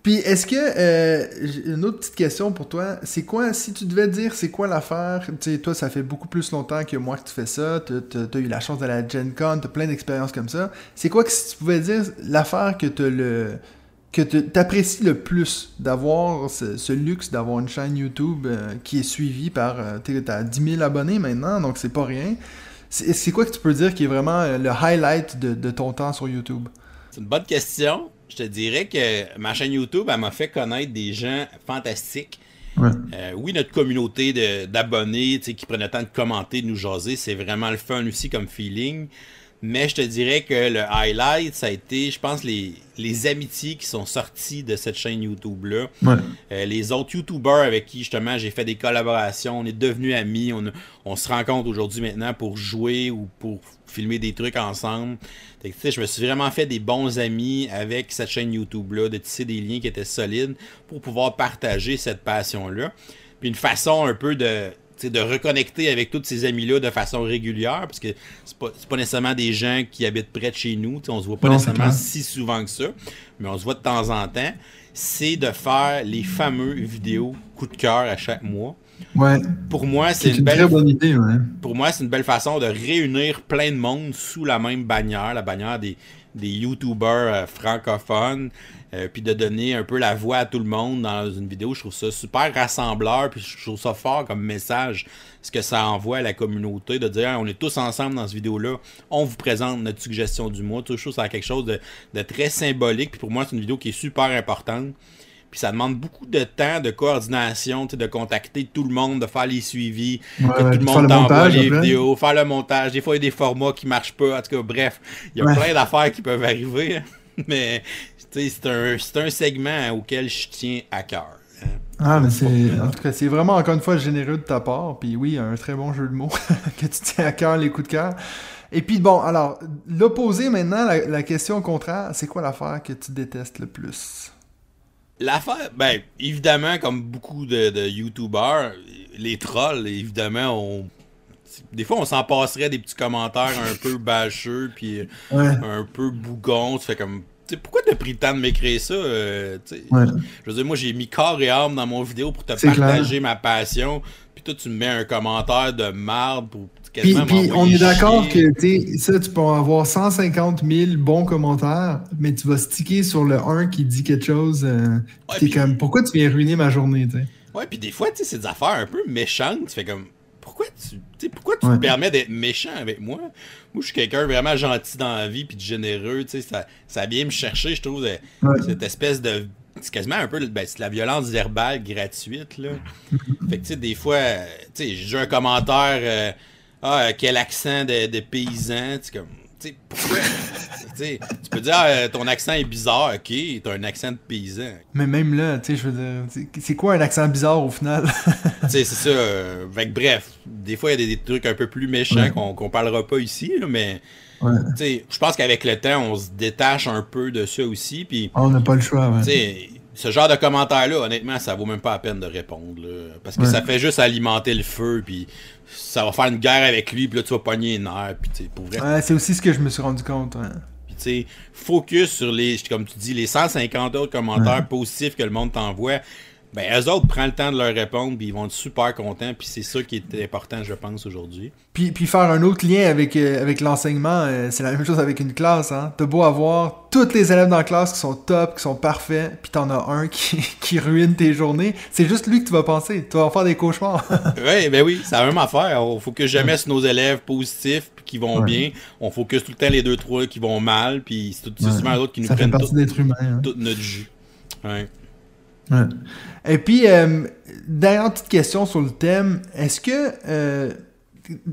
Puis est-ce que euh, une autre petite question pour toi, c'est quoi si tu devais dire c'est quoi l'affaire, tu sais toi ça fait beaucoup plus longtemps que moi que tu fais ça, tu as, eu la chance d'aller à la Gen Con, tu as plein d'expériences comme ça. C'est quoi que si tu pouvais dire l'affaire que tu le que tu apprécies le plus d'avoir ce, luxe d'avoir une chaîne YouTube euh, qui est suivie par. Euh, tu as 10 000 abonnés maintenant, donc c'est pas rien. C'est quoi que tu peux dire qui est vraiment le highlight de, ton temps sur YouTube? C'est une bonne question. Je te dirais que ma chaîne YouTube, elle m'a fait connaître des gens fantastiques. oui, notre communauté d'abonnés qui prennent le temps de commenter, de nous jaser, c'est vraiment le fun aussi comme feeling. Mais je te dirais que le highlight, ça a été, je pense, les, les amitiés qui sont sorties de cette chaîne YouTube-là. Euh, les autres YouTubers avec qui, justement, j'ai fait des collaborations, on est devenus amis, on, on se rencontre aujourd'hui maintenant pour jouer ou pour filmer des trucs ensemble. je me suis vraiment fait des bons amis avec cette chaîne YouTube-là, de tisser des liens qui étaient solides pour pouvoir partager cette passion-là. Puis une façon un peu de de reconnecter avec tous ces amis-là de façon régulière, parce que c'est pas, pas nécessairement des gens qui habitent près de chez nous, on se voit pas nécessairement si souvent que ça, mais on se voit de temps en temps, c'est de faire les fameux vidéos coup de cœur à chaque mois. Ouais. Pour moi, c'est une, belle... bonne idée. Pour moi, c'est une belle façon de réunir plein de monde sous la même bannière, la bannière des, des YouTubers euh, francophones, euh, puis de donner un peu la voix à tout le monde dans une vidéo. Je trouve ça super rassembleur, puis je trouve ça fort comme message, ce que ça envoie à la communauté, de dire on est tous ensemble dans cette vidéo-là, on vous présente notre suggestion du mois. Toujours, ça a quelque chose de, de très symbolique, puis pour moi, c'est une vidéo qui est super importante. Puis ça demande beaucoup de temps, de coordination, de contacter tout le monde, de faire les suivis, que tout le monde t'envoie les vidéos, faire le montage. Des fois, il y a des formats qui marchent pas. En tout cas, bref, il y a plein d'affaires qui peuvent arriver. (laughs) Mais c'est un, un segment auquel je tiens à cœur. Hein. Ah, mais c'est. En tout cas, c'est vraiment encore une fois généreux de ta part. Puis oui, un très bon jeu de mots (laughs) que tu tiens à cœur, les coups de cœur. Et puis bon, alors, l'opposé maintenant, la, la question contraire, c'est quoi l'affaire que tu détestes le plus? L'affaire, ben, évidemment, comme beaucoup de, de YouTubers, les trolls, évidemment, on. Des fois, on s'en passerait des petits commentaires un peu bâcheux, puis un peu bougons. Tu fais comme. pourquoi t'as pris le temps de m'écrire ça? Euh, Je veux dire, moi, j'ai mis corps et âme dans mon vidéo pour te partager ma passion. Puis toi, tu me mets un commentaire de marde pour puis, on est d'accord que ça, tu peux avoir 150 000 bons commentaires, mais tu vas sticker sur le 1 qui dit quelque chose. Euh, comme, pourquoi tu viens ruiner ma journée? T'sais? Ouais, puis des fois, c'est des affaires un peu méchantes. Tu fais comme, pourquoi tu, pourquoi tu te permets d'être méchant avec moi? Moi, je suis quelqu'un vraiment gentil dans la vie, puis de généreux. Ça, ça vient me chercher, je trouve, cette espèce de c'est quasiment un peu ben, la violence verbale gratuite. Là. (laughs) fait que, tu sais, des fois, tu sais, j'ai un commentaire. Euh, ah, quel accent de, de paysan. Tu comme, pourquoi? (laughs) tu peux dire, ah, ton accent est bizarre, ok, t'as un accent de paysan. Mais même là, tu sais, je veux dire, c'est quoi un accent bizarre au final? c'est ça. (laughs) Euh, bref, des fois, il y a des, trucs un peu plus méchants qu'on parlera pas ici, mais. Ouais. Je pense qu'avec le temps, on se détache un peu de ça aussi. Puis, on n'a pas le choix. Ouais. Ce genre de commentaires-là, honnêtement, ça vaut même pas la peine de répondre. parce que ça fait juste alimenter le feu. Puis ça va faire une guerre avec lui, puis là, tu vas pogner une nerfs, puis tu pour vrai. c'est aussi ce que je me suis rendu compte. Puis tu sais, focus sur les, comme tu dis, les 150 autres commentaires positifs que le monde t'envoie ben, eux autres prennent le temps de leur répondre, puis ils vont être super contents, puis c'est ça qui est important, je pense, aujourd'hui. Puis, puis faire un autre lien avec, euh, avec l'enseignement, euh, c'est la même chose avec une classe. Hein? T'as beau avoir tous les élèves dans la classe qui sont top, qui sont parfaits, puis t'en as un qui, (laughs) qui ruine tes journées, c'est juste lui que tu vas penser. Tu vas faire des cauchemars. (laughs) oui, ben oui, c'est la même affaire. On faut que jamais sur nos élèves positifs, puis qui vont bien. On focus tout le temps les deux, trois qui vont mal, puis c'est souvent d'autres qui nous prennent tout, hein. tout notre jus. Ouais. Et puis, euh, dernière petite question sur le thème. Est-ce que, euh,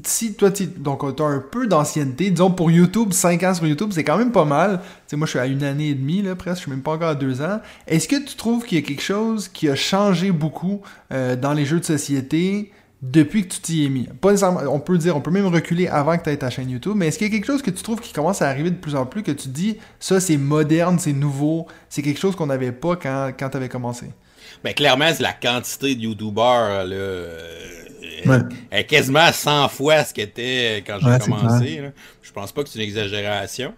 si toi, tu donc, as un peu d'ancienneté, disons pour YouTube, 5 ans sur YouTube, c'est quand même pas mal. sais, moi, je suis à une année et demie, là, presque, je suis même pas encore à deux ans. Est-ce que tu trouves qu'il y a quelque chose qui a changé beaucoup euh, dans les jeux de société? Depuis que tu t'y es mis. Pas on peut dire, on peut même reculer avant que tu aies ta chaîne YouTube, mais est-ce qu'il y a quelque chose que tu trouves qui commence à arriver de plus en plus, que tu dis, ça c'est moderne, c'est nouveau, c'est quelque chose qu'on n'avait pas quand, quand tu avais commencé? Ben, clairement, c'est la quantité de YouTubers, là, est quasiment 100 fois ce qu'était quand j'ai commencé. Je pense pas que c'est une exagération.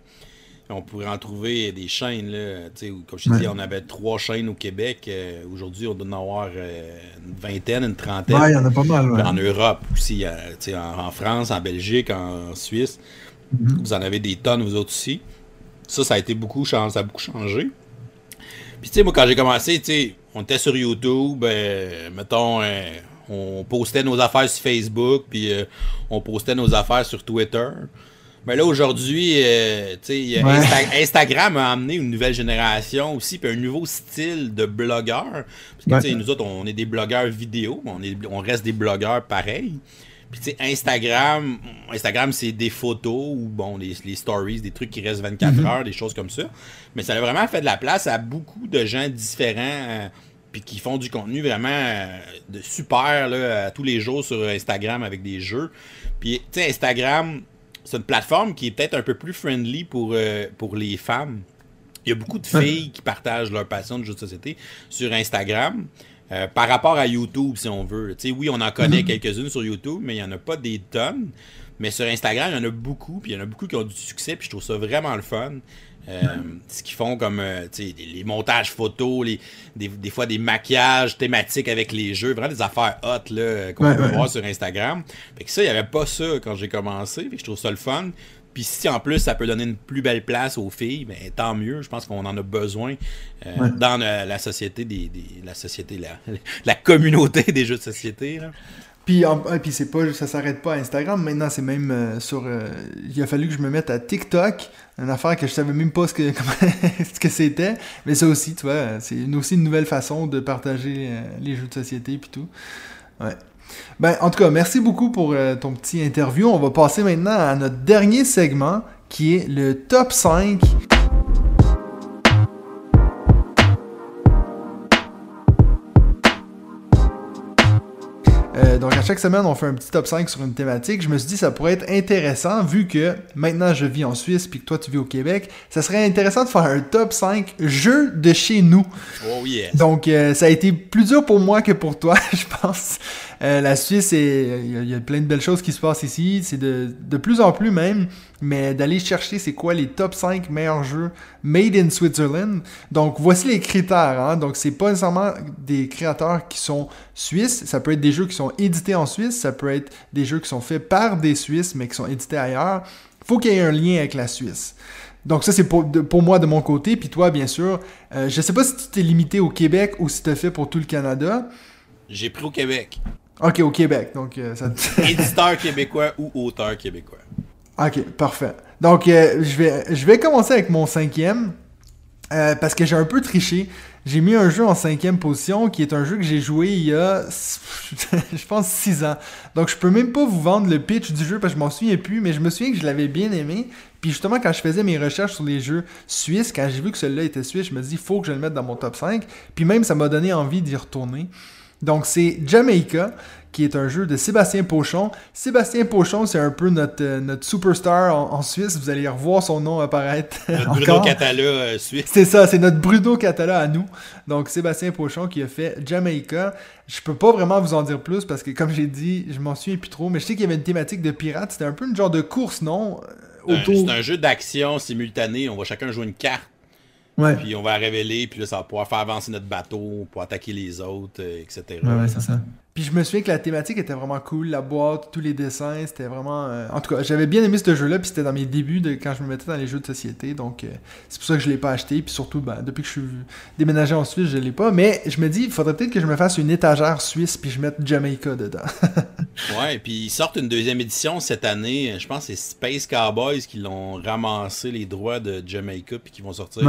On pourrait en trouver des chaînes. Là, comme je te dis, on avait trois chaînes au Québec. Euh, aujourd'hui, on doit en avoir euh, une vingtaine, une trentaine. Ouais, il y en a pas mal. En Europe aussi, en, en, France, en Belgique, en, Suisse. Mm-hmm. Vous en avez des tonnes, vous autres aussi. Ça, ça a été beaucoup, ça a beaucoup changé. Puis, tu sais, moi, quand j'ai commencé, tu sais, on était sur YouTube, euh, mettons, on postait nos affaires sur Facebook, puis on postait nos affaires sur Twitter. Mais là, aujourd'hui, euh, Instagram a amené une nouvelle génération aussi, puis un nouveau style de blogueur. Parce que nous autres, on est des blogueurs vidéo, on, est, on reste des blogueurs pareils. Puis tu sais, Instagram, Instagram c'est des photos ou bon, les, stories, des trucs qui restent 24 mm-hmm. heures, des choses comme ça. Mais ça a vraiment fait de la place à beaucoup de gens différents. Euh, puis qui font du contenu vraiment euh, de super là, tous les jours sur Instagram avec des jeux. Puis, tu sais, Instagram, c'est une plateforme qui est peut-être un peu plus friendly pour, euh, pour les femmes. Il y a beaucoup de filles qui partagent leur passion de jeux de société sur Instagram. Euh, par rapport à YouTube, si on veut. oui, on en connaît mhm. quelques-unes sur YouTube, mais il n'y en a pas des tonnes. Mais sur Instagram, il y en a beaucoup, puis il y en a beaucoup qui ont du succès, puis je trouve ça vraiment le fun. Euh, ce qu'ils font comme euh, les, montages photos, les, des, fois des maquillages thématiques avec les jeux, vraiment des affaires hot là, qu'on peut voir sur Instagram. Fait que ça, il n'y avait pas ça quand j'ai commencé, puis je trouve ça le fun. Puis si en plus ça peut donner une plus belle place aux filles, ben, tant mieux. Je pense qu'on en a besoin euh, dans la société des, la société, la, (laughs) la, communauté des jeux de société. Là. Puis, puis c'est pas, ça s'arrête pas à Instagram. Maintenant, c'est même euh, sur. Euh, il a fallu que je me mette à TikTok, une affaire que je savais même pas ce que, (laughs) ce que c'était. Mais ça aussi, tu vois, c'est aussi une nouvelle façon de partager euh, les jeux de société puis tout. Ouais. Ben, en tout cas, merci beaucoup pour ton petit interview. On va passer maintenant à notre dernier segment qui est le top 5 Euh, donc à chaque semaine, on fait un petit top 5 sur une thématique. Je me suis dit ça pourrait être intéressant vu que maintenant je vis en Suisse puis que toi tu vis au Québec. Ça serait intéressant de faire un top 5 jeux de chez nous. Oh yes. Donc euh, ça a été plus dur pour moi que pour toi, (laughs) je pense. Euh, la Suisse, il y, a plein de belles choses qui se passent ici. C'est de, de plus en plus même, mais d'aller chercher c'est quoi les top 5 meilleurs jeux made in Switzerland. Donc voici les critères. Hein? Donc c'est pas nécessairement des créateurs qui sont suisses. Ça peut être des jeux qui sont édités en Suisse. Ça peut être des jeux qui sont faits par des Suisses mais qui sont édités ailleurs. Faut qu'il y ait un lien avec la Suisse. Donc ça, c'est pour, pour, moi de mon côté. Puis toi, bien sûr, euh, je sais pas si tu t'es limité au Québec ou si tu as fait pour tout le Canada. J'ai pris au Québec. Ok, au Québec. Donc, euh, ça... (laughs) Éditeur québécois ou auteur québécois. Ok, parfait. Donc, euh, je, vais, je vais commencer avec mon cinquième. Euh, parce que j'ai un peu triché. J'ai mis un jeu en cinquième position qui est un jeu que j'ai joué il y a, (laughs) je pense, six ans. Donc, je peux même pas vous vendre le pitch du jeu parce que je m'en souviens plus, mais je me souviens que je l'avais bien aimé. Puis justement, quand je faisais mes recherches sur les jeux suisses, quand j'ai vu que celui-là était suisse, je me dis, il faut que je le mette dans mon top 5. Puis même, ça m'a donné envie d'y retourner. Donc, c'est Jamaica, qui est un jeu de Sébastien Pochon. Sébastien Pochon, c'est un peu notre, euh, notre superstar en, Suisse. Vous allez revoir son nom apparaître. (laughs) Notre Bruno Catala euh, suisse. C'est ça, c'est notre Bruno Catala à nous. Donc, Sébastien Pochon qui a fait Jamaica. Je peux pas vraiment vous en dire plus parce que, comme j'ai dit, je m'en souviens plus trop. Mais je sais qu'il y avait une thématique de pirate. C'était un peu une genre de course, non? Euh, c'est un jeu d'action simultané. On va chacun jouer une carte puis on va révéler, puis là, ça va pouvoir faire avancer notre bateau, pour attaquer les autres, euh, etc. Ouais, c'est ça. Puis je me souviens que la thématique était vraiment cool, la boîte, tous les dessins, c'était vraiment... Euh, en tout cas, j'avais bien aimé ce jeu-là, puis c'était dans mes débuts de quand je me mettais dans les jeux de société, donc euh, c'est pour ça que je l'ai pas acheté, puis surtout, ben, depuis que je suis déménagé en Suisse, je l'ai pas, mais je me dis, il faudrait peut-être que je me fasse une étagère suisse, puis je mette Jamaica dedans. (laughs) ouais, puis ils sortent une deuxième édition cette année, je pense que c'est Space Cowboys qui l'ont ramassé les droits de Jamaica, puis qui vont sortir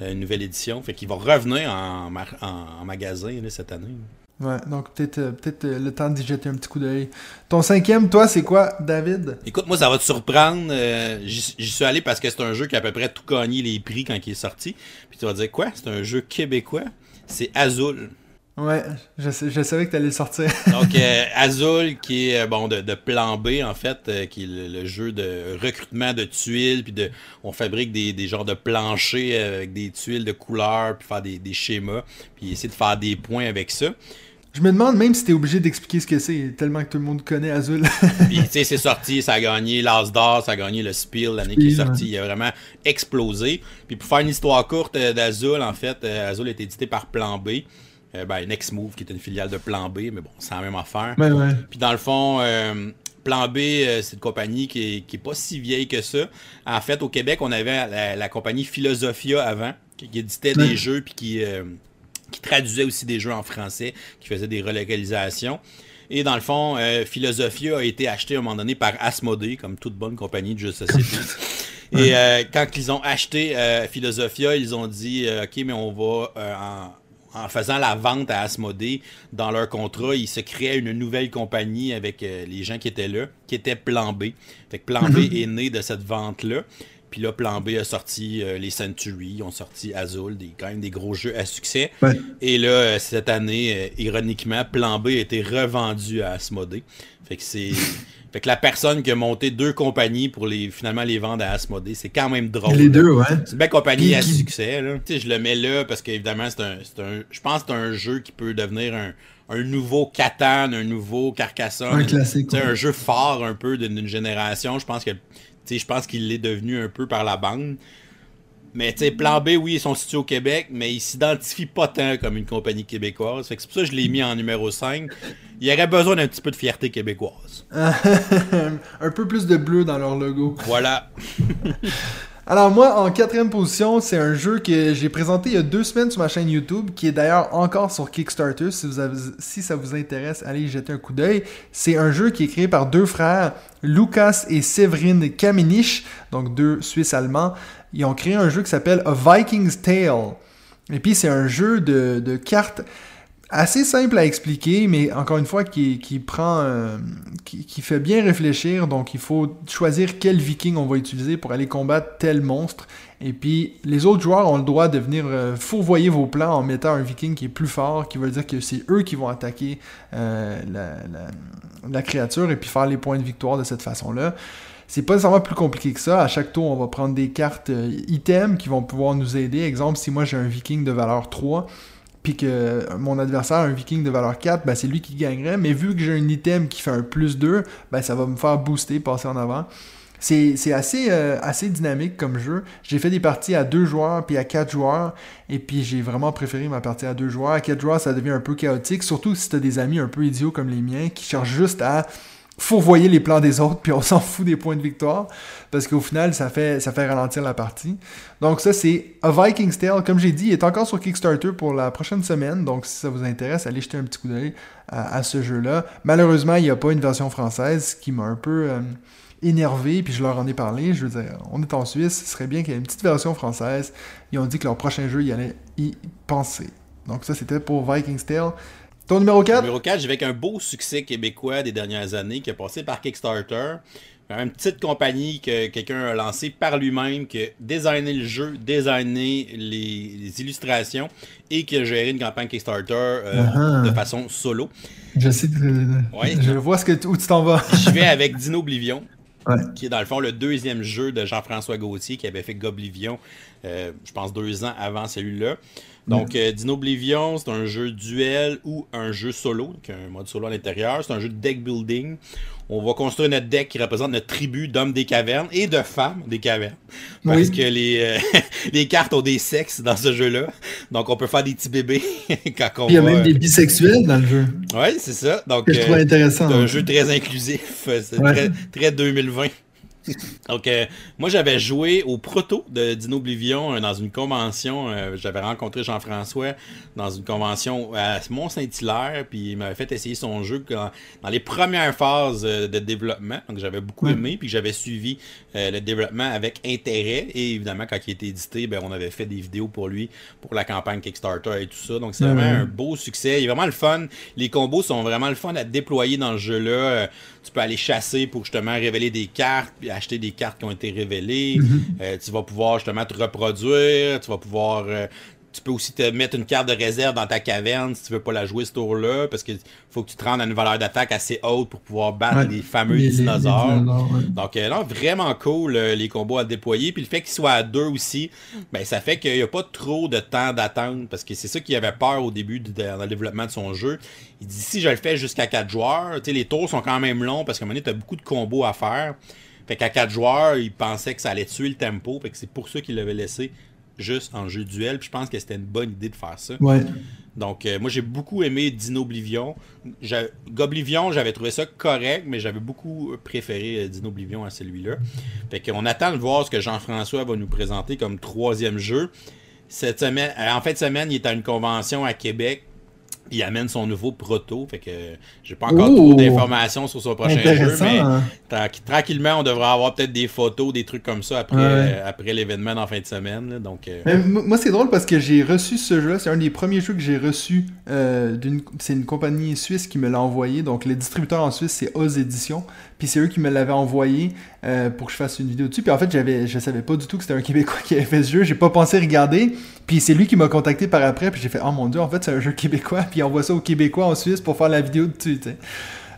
une nouvelle édition, fait qu'ils vont revenir en, en, magasin cette année. Ouais, donc peut-être euh, peut euh, le temps d'y jeter un petit coup d'œil. Ton cinquième, toi, c'est quoi, David? Écoute, moi, ça va te surprendre. Euh, j'y suis allé parce que c'est un jeu qui a à peu près tout gagné les prix quand il est sorti. Puis tu vas dire quoi? C'est un jeu québécois? C'est Azul. Ouais, je, je, savais que tu allais le sortir. (laughs) Donc, Azul, qui est bon de, plan B, en fait, qui est le, jeu de recrutement de tuiles, puis de, on fabrique des, des genres de planchers avec des tuiles de couleurs, puis faire des, des schémas, puis essayer de faire des points avec ça. Je me demande même si t'es obligé d'expliquer ce que c'est, tellement que tout le monde connaît Azul. (laughs) Puis, tu sais, c'est sorti, ça a gagné l'As d'or, ça a gagné le Spiel l'année qui est sortie. Il a vraiment explosé. Puis, pour faire une histoire courte euh, d'Azul, en fait, euh, Azul est édité par Plan B. Euh, ben, Nextmove, qui est une filiale de Plan B, mais bon, c'est la même affaire. Ouais, ouais. Puis, dans le fond, Plan B, c'est une compagnie qui est, qui est, pas si vieille que ça. En fait, au Québec, on avait la, compagnie Philosophia avant, qui, éditait des jeux, puis qui qui traduisait aussi des jeux en français, qui faisait des relocalisations. Et dans le fond, euh, Philosophia a été acheté à un moment donné par Asmodee, comme toute bonne compagnie de jeux société. Et euh, quand ils ont acheté euh, Philosophia, ils ont dit OK, mais on va en, faisant la vente à Asmodee, dans leur contrat, ils se créaient une nouvelle compagnie avec les gens qui étaient là, qui était Plan B. Fait que Plan B mhm. est né de cette vente-là. Puis là, Plan B a sorti euh, les Century, ils ont sorti Azul, des, quand même des gros jeux à succès. Et là, euh, cette année, euh, ironiquement, Plan B a été revendu à Asmodee. Fait que c'est. Fait que la personne qui a monté deux compagnies pour les finalement les vendre à Asmodée, c'est quand même drôle. Les deux, ouais. C'est une belle compagnie à succès. Là. je le mets là parce qu'évidemment, c'est un, un, Je pense que c'est un jeu qui peut devenir un, un nouveau Catan, un nouveau Carcassonne. Un classique. Un jeu fort un peu d'une génération. Je pense que je pense qu'il l'est devenu un peu par la bande. Mais tu sais, Plan B, oui, ils sont situés au Québec, mais ils s'identifient pas tant comme une compagnie québécoise. Fait que c'est pour ça que je l'ai mis en numéro 5. Il y aurait besoin d'un petit peu de fierté québécoise. (laughs) un peu plus de bleu dans leur logo. Voilà. (laughs) Alors moi, en quatrième position, c'est un jeu que j'ai présenté il y a deux semaines sur ma chaîne YouTube, qui est d'ailleurs encore sur Kickstarter. Si, vous avez, si ça vous intéresse, allez y jeter un coup d'œil. C'est un jeu qui est créé par deux frères, Lucas et Séverine Kaminich, donc deux Suisses-Allemands. Ils ont créé un jeu qui s'appelle A Viking's Tale. Et puis c'est un jeu de, cartes assez simple à expliquer, mais encore une fois, qui, prend, euh, qui, fait bien réfléchir. Donc, il faut choisir quel viking on va utiliser pour aller combattre tel monstre. Et puis, les autres joueurs ont le droit de venir euh, fourvoyer vos plans en mettant un viking qui est plus fort, qui veut dire que c'est eux qui vont attaquer euh, la, la, créature et puis faire les points de victoire de cette façon-là. C'est pas nécessairement plus compliqué que ça. À chaque tour, on va prendre des cartes items qui vont pouvoir nous aider. Exemple, si moi j'ai un viking de valeur 3, puis que mon adversaire, un viking de valeur 4, ben c'est lui qui gagnerait. Mais vu que j'ai un item qui fait un plus 2, ben ça va me faire booster, passer en avant. C'est assez, euh, assez dynamique comme jeu. J'ai fait des parties à 2 joueurs puis à 4 joueurs. Et puis j'ai vraiment préféré ma partie à 2 joueurs. À 4 joueurs, ça devient un peu chaotique. Surtout si tu as des amis un peu idiots comme les miens qui cherchent juste à fourvoyer les plans des autres, (laughs) puis on s'en fout des points de victoire, parce qu'au final, ça fait, ça fait ralentir la partie. Donc ça, c'est A Viking's Tale. Comme j'ai dit, il est encore sur Kickstarter pour la prochaine semaine, donc si ça vous intéresse, allez jeter un petit coup d'œil à, ce jeu-là. Malheureusement, il n'y a pas une version française, qui m'a un peu euh, énervé, puis je leur en ai parlé. Je veux dire, on est en Suisse, ce serait bien qu'il y ait une petite version française. Ils ont dit que leur prochain jeu, ils allaient y penser. Donc ça, c'était pour Viking's Tale. Ton numéro 4 Numéro 4, j'ai avec un beau succès québécois des dernières années qui a passé par Kickstarter. Une petite compagnie que quelqu'un a lancée par lui-même, qui a designé le jeu, designé les, illustrations et qui a géré une campagne Kickstarter euh, uh-huh. de façon solo. Je sais, je vois ce que, où tu t'en vas. (laughs) je vais avec Dino Oblivion. qui est dans le fond le deuxième jeu de Jean-François Gauthier qui avait fait Goblivion, euh, je pense deux ans avant celui-là. Donc, euh, Dino Oblivion, c'est un jeu duel ou un jeu solo, donc un mode solo à l'intérieur. C'est un jeu de deck building. On va construire notre deck qui représente notre tribu d'hommes des cavernes et de femmes des cavernes. Parce que les, euh, (laughs) les cartes ont des sexes dans ce jeu-là. Donc, on peut faire des petits bébés (laughs) quand on Il y a même des bisexuels dans le jeu. Oui, c'est ça. Donc, je trouve intéressant. C'est un jeu très inclusif. C'est très, très 2020. (laughs) Donc, euh, moi, j'avais joué au proto de Dino Oblivion euh, dans une convention. Euh, j'avais rencontré Jean-François dans une convention à Mont-Saint-Hilaire, puis il m'avait fait essayer son jeu dans les premières phases de développement. Donc, j'avais beaucoup aimé, puis j'avais suivi le développement avec intérêt. Et évidemment, quand il était édité, ben, on avait fait des vidéos pour lui, pour la campagne Kickstarter et tout ça. Donc, c'est vraiment un beau succès. Il est vraiment le fun. Les combos sont vraiment le fun à déployer dans le jeu-là. Tu peux aller chasser pour justement révéler des cartes, puis acheter des cartes qui ont été révélées. Mhm. Euh, tu vas pouvoir justement te reproduire. Tu vas pouvoir. Euh, tu peux aussi te mettre une carte de réserve dans ta caverne si tu veux pas la jouer ce tour-là, parce qu'il faut que tu te rendes à une valeur d'attaque assez haute pour pouvoir battre les fameux dinosaures. Donc là, euh, vraiment cool les combos à déployer. Puis le fait qu'il soit à deux aussi, ben ça fait qu'il n'y a pas trop de temps d'attente, parce que c'est ça qu'il avait peur au début dans le développement de son jeu. Il dit si je le fais jusqu'à quatre joueurs, les tours sont quand même longs parce qu'à un moment donné, tu as beaucoup de combos à faire. Fait qu'à 4 joueurs, il pensait que ça allait tuer le tempo. Fait que c'est pour ça qu'il l'avait laissé juste en jeu duel. Puis je pense que c'était une bonne idée de faire ça. Ouais. Donc, euh, moi, j'ai beaucoup aimé Dino Oblivion. Goblivion, j'avais trouvé ça correct, mais j'avais beaucoup préféré euh, Dino Oblivion à celui-là. Fait qu'on attend de voir ce que Jean-François va nous présenter comme troisième jeu. Cette semaine, en fin de semaine, il est à une convention à Québec il amène son nouveau proto. Fait que j'ai pas encore trop d'informations sur son prochain jeu, mais hein. tranquillement, on devrait avoir peut-être des photos, des trucs comme ça après, après l'événement en fin de semaine. donc, euh. moi, c'est drôle parce que j'ai reçu ce jeu-là. C'est un des premiers jeux que j'ai reçu. Euh, c'est une compagnie suisse qui me l'a envoyé. Donc, le distributeur en Suisse, c'est Oz Édition. Puis c'est eux qui me l'avaient envoyé euh, pour que je fasse une vidéo dessus. Puis en fait, j'avais, je savais pas du tout que c'était un (laughs) Québécois qui avait fait ce jeu. J'ai pas pensé regarder. Puis c'est lui qui m'a contacté par après. Puis j'ai fait, oh mon dieu, en fait, c'est un jeu québécois. Puis il envoie ça aux Québécois en Suisse pour faire la vidéo dessus,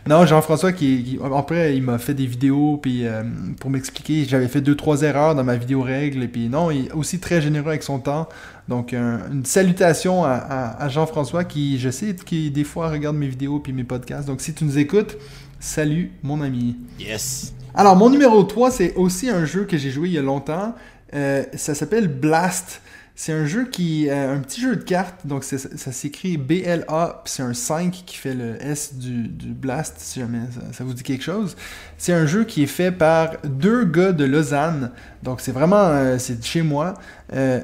Non, Jean-François, qui, après, il m'a fait des vidéos puis euh, pour m'expliquer. J'avais fait deux, trois erreurs dans ma vidéo règle. Et puis non, il est aussi très généreux avec son temps. Donc, une salutation à, Jean-François qui, je sais, qui des fois regarde mes vidéos puis mes podcasts. Donc, si tu nous écoutes, salut, mon ami. Yes. Alors, mon numéro 3, c'est aussi un jeu que j'ai joué il y a longtemps. Euh, ça s'appelle Blast. C'est un jeu qui. Euh, un petit jeu de cartes. Donc, ça, s'écrit BLA, c'est un 5 qui fait le S du, Blast, si jamais ça, vous dit quelque chose. C'est un jeu qui est fait par deux gars de Lausanne. Donc, c'est vraiment. Euh, c'est de chez moi.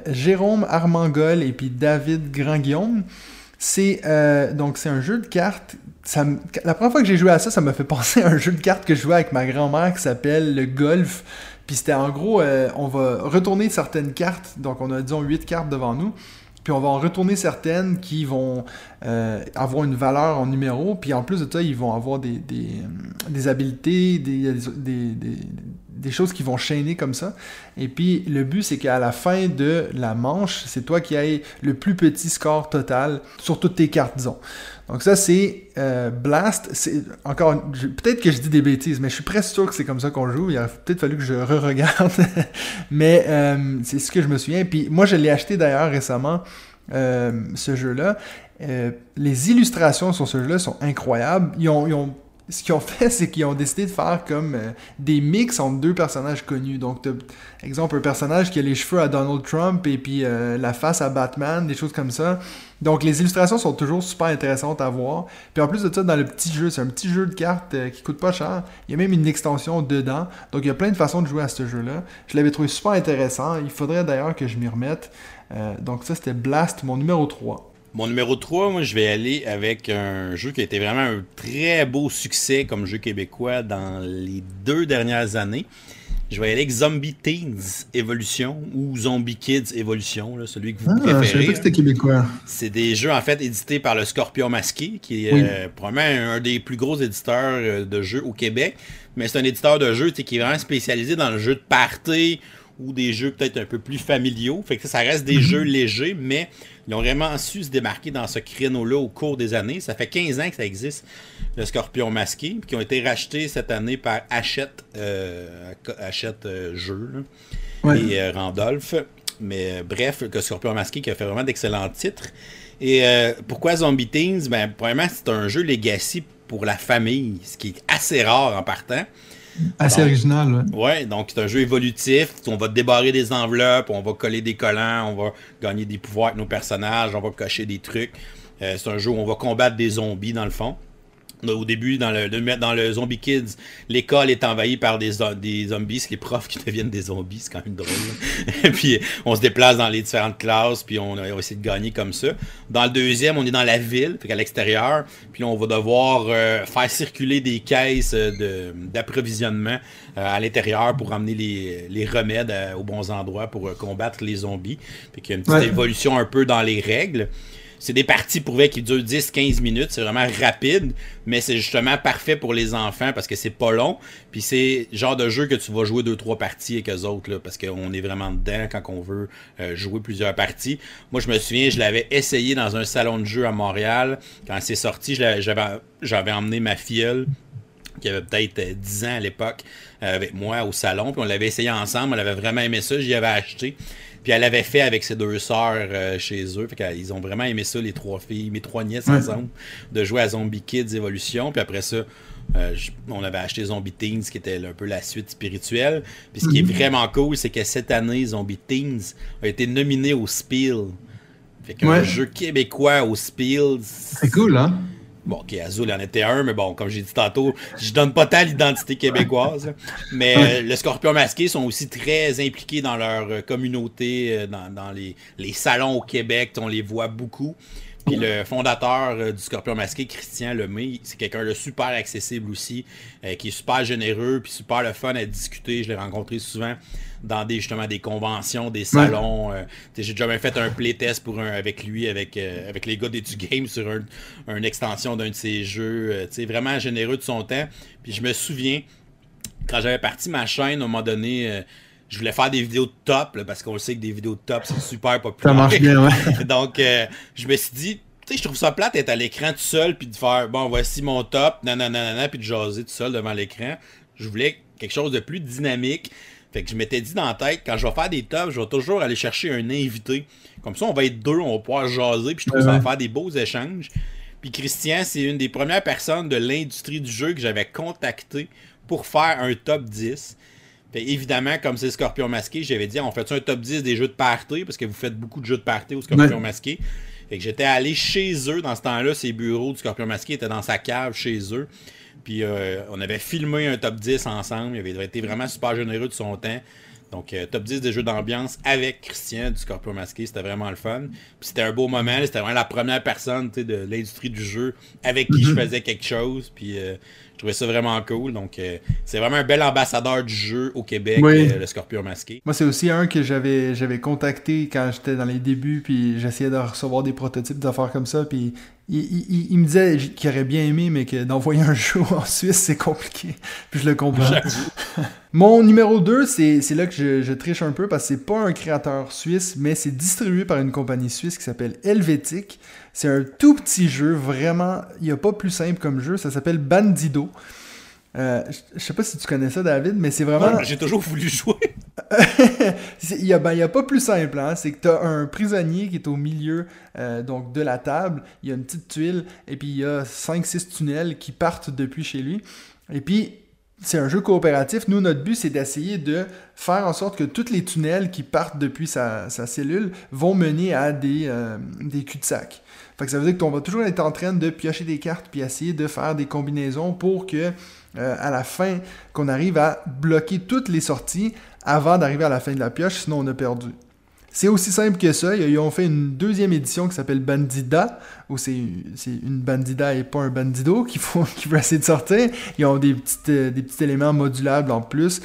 Jérôme Armangol et puis David Grand-Guillaume. C'est donc c'est un jeu de cartes. Ça, la première fois que j'ai joué à ça, ça m'a fait (laughs) penser à un jeu de cartes que je jouais avec ma grand-mère qui s'appelle le Golf. Puis c'était en gros, euh, on va retourner certaines cartes. Donc on a, disons, 8 cartes devant nous. Puis on va en retourner certaines qui vont euh, avoir une valeur en numéro. Puis en plus de ça, ils vont avoir des, des, des habiletés, des, des, des choses qui vont chaîner comme ça. Et puis le but, c'est qu'à la fin de la manche, c'est toi qui ailles le plus petit score total sur toutes tes cartes, disons. Donc ça, c'est euh, Blast. C'est encore, peut-être que je dis des bêtises, mais je suis presque sûr que c'est comme ça qu'on joue. Il aurait peut-être fallu que je re-regarde, (laughs) mais euh, c'est ce que je me souviens. Puis moi, je l'ai acheté d'ailleurs récemment, euh, ce jeu-là. les illustrations sur ce jeu-là sont incroyables. ils ont ce qu'ils ont (laughs) fait, c'est qu'ils ont décidé de faire comme euh, des mix entre deux personnages connus. Donc, exemple, un personnage qui a les cheveux à Donald Trump et puis euh, la face à Batman, des choses comme ça. Donc, les illustrations sont toujours super intéressantes à voir. Puis en plus de ça, dans le petit jeu, c'est un petit jeu de cartes euh, qui coûte pas cher. Il y a même une extension dedans. Donc, il y a plein de façons de jouer à ce jeu-là. Je l'avais trouvé super intéressant. Il faudrait d'ailleurs que je m'y remette. donc, ça, c'était Blast, mon numéro 3. Mon numéro 3, moi, je vais aller avec un jeu qui a été vraiment un très beau succès comme jeu québécois dans les deux dernières années. Je vais aller avec Zombie Teens Evolution ou Zombie Kids Evolution, celui que vous ah, préférez. Je savais pas que c'était québécois. C'est des jeux en fait édités par le Scorpion Masqué, qui est euh, probablement un des plus gros éditeurs euh, de jeux au Québec. Mais c'est un éditeur de jeux qui est vraiment spécialisé dans le jeu de party ou des jeux peut-être un peu plus familiaux. Fait que ça reste des mhm. jeux légers, mais ils ont vraiment su se démarquer dans ce créneau-là au cours des années. Ça fait 15 ans que ça existe, le Scorpion masqué, qui ont été rachetés cette année par Hachette, euh, Hachette euh, Jeux et euh, Randolph. Mais bref, le Scorpion masqué qui a fait vraiment d'excellents titres. Et pourquoi Zombie Teens? Ben, premièrement, c'est un jeu legacy pour la famille, ce qui est assez rare en partant. Assez original, ouais. Ouais, donc c'est un jeu évolutif. On va débarrer des enveloppes, on va coller des collants, on va gagner des pouvoirs avec nos personnages, on va cocher des trucs. Euh, c'est un jeu où on va combattre des zombies dans le fond au début, dans le, dans le Zombie Kids, l'école est envahie par des, des zombies. C'est les profs qui deviennent des zombies. C'est quand même drôle. (laughs) Et puis, on se déplace dans les différentes classes, puis on, va essayer de gagner comme ça. Dans le deuxième, on est dans la ville, à l'extérieur. Puis on va devoir euh, faire circuler des caisses d'approvisionnement euh, à l'intérieur pour amener les, les remèdes euh, aux bons endroits pour combattre les zombies. Puis qu'il y a une petite évolution un peu dans les règles c'est des parties pour qui durent 10-15 minutes. C'est vraiment rapide, mais c'est justement parfait pour les enfants parce que c'est pas long. Puis c'est genre de jeu que tu vas jouer 2-3 parties avec eux autres, parce qu'on est vraiment dedans quand on veut euh, jouer plusieurs parties. Moi, je me souviens, je l'avais essayé dans un salon de jeu à Montréal. Quand c'est sorti, j'avais emmené ma filleule qui avait peut-être 10 ans à l'époque, euh, avec moi au salon. Puis on l'avait essayé ensemble. Elle avait vraiment aimé ça. J'y avais acheté. Puis elle avait fait avec ses deux sœurs euh, chez eux. Fait ils ont vraiment aimé ça, les trois filles, mes trois nièces ensemble, de jouer à Zombie Kids Evolution. Puis après ça, euh, on avait acheté Zombie Teens, qui était un peu la suite spirituelle. Puis ce qui est mhm. vraiment cool, c'est que cette année, Zombie Teens a été nominé au Spiel. Fait qu'un jeu québécois au Spiel. C'est cool, hein? Bon, ok, Azul en était un, mais bon, comme j'ai dit tantôt, je donne pas tant l'identité québécoise. mais euh, le Scorpion Masqué sont aussi très impliqués dans leur euh, communauté, euh, dans, les, les, salons au Québec, on les voit beaucoup. Puis le fondateur du Scorpion Masqué, Christian Lemay, c'est quelqu'un de super accessible aussi, qui est super généreux, puis super le fun à discuter. Je l'ai rencontré souvent dans des justement des conventions, des salons. Euh, j'ai déjà même fait un playtest pour un avec lui, avec, euh, avec les gars des du game sur un, une extension d'un de ses jeux. Euh, vraiment généreux de son temps. Puis je me souviens, quand j'avais parti ma chaîne, à un moment donné, je voulais faire des vidéos de top, parce qu'on sait que des vidéos de top, c'est super populaire. Ça marche bien, ouais. (laughs) Donc, je me suis dit, sais, je trouve ça plate d'être à l'écran tout seul, puis de faire, bon, voici mon top, nanana, puis de jaser tout seul devant l'écran. Je voulais quelque chose de plus dynamique. Fait que je m'étais dit dans la tête, quand je vais faire des tops, je vais toujours aller chercher un invité. Comme ça, on va être deux, on va pouvoir jaser, puis je trouve ça va faire des beaux échanges. Puis Christian, c'est une des premières personnes de l'industrie du jeu que j'avais contacté pour faire un top 10. Fait, évidemment, comme c'est Scorpion Masqué, j'avais dit on fait un top 10 des jeux de party? Parce que vous faites beaucoup de jeux de party au Scorpion Masqué. Fait que j'étais allé chez eux dans ce temps-là, ses bureaux du Scorpion Masqué étaient dans sa cave chez eux. Puis euh, on avait filmé un top 10 ensemble. Il avait été vraiment super généreux de son temps. Donc, euh, top 10 des jeux d'ambiance avec Christian du Scorpio Masqué, c'était vraiment le fun. Puis c'était un beau moment, c'était vraiment la première personne de l'industrie du jeu avec qui je mhm. faisais quelque chose. Puis euh, je trouvais ça vraiment cool. Donc, euh, c'est vraiment un bel ambassadeur du jeu au Québec, le Scorpion Masqué. Moi, c'est aussi un que j'avais j'avais contacté quand j'étais dans les débuts, puis j'essayais de recevoir des prototypes d'affaires comme ça. Puis il, me disait qu'il aurait bien aimé, mais que d'envoyer un (laughs) jeu en Suisse, c'est compliqué. Puis je le comprends. (laughs) Mon numéro 2, c'est là que je, triche un peu parce que c'est pas un créateur suisse, mais c'est distribué par une compagnie suisse qui s'appelle Helvetic. C'est un tout petit jeu, vraiment, il n'y a pas plus simple comme jeu. Ça s'appelle Bandido. Euh, je sais pas si tu connais ça, David, mais c'est vraiment. J'ai toujours voulu jouer. (laughs) il n'y a, ben, a, pas plus simple. Hein? C'est que tu as un prisonnier qui est au milieu euh, donc de la table. Il y a une petite tuile et puis il y a 5-6 tunnels qui partent depuis chez lui. Et puis, c'est un jeu coopératif. Nous, notre but, c'est d'essayer de faire en sorte que tous les tunnels qui partent depuis sa, cellule vont mener à des, euh, des cul-de-sac. Fait que ça veut dire qu'on va toujours être en train de piocher des cartes puis essayer de faire des combinaisons pour que euh, à la fin, qu'on arrive à bloquer toutes les sorties avant d'arriver à la fin de la pioche, sinon on a perdu. C'est aussi simple que ça. Ils ont fait une deuxième édition qui s'appelle Bandida, où c'est une Bandida et pas un Bandido qui, (laughs) faut, essayer de sortir. Ils ont des, euh, des petits éléments modulables en plus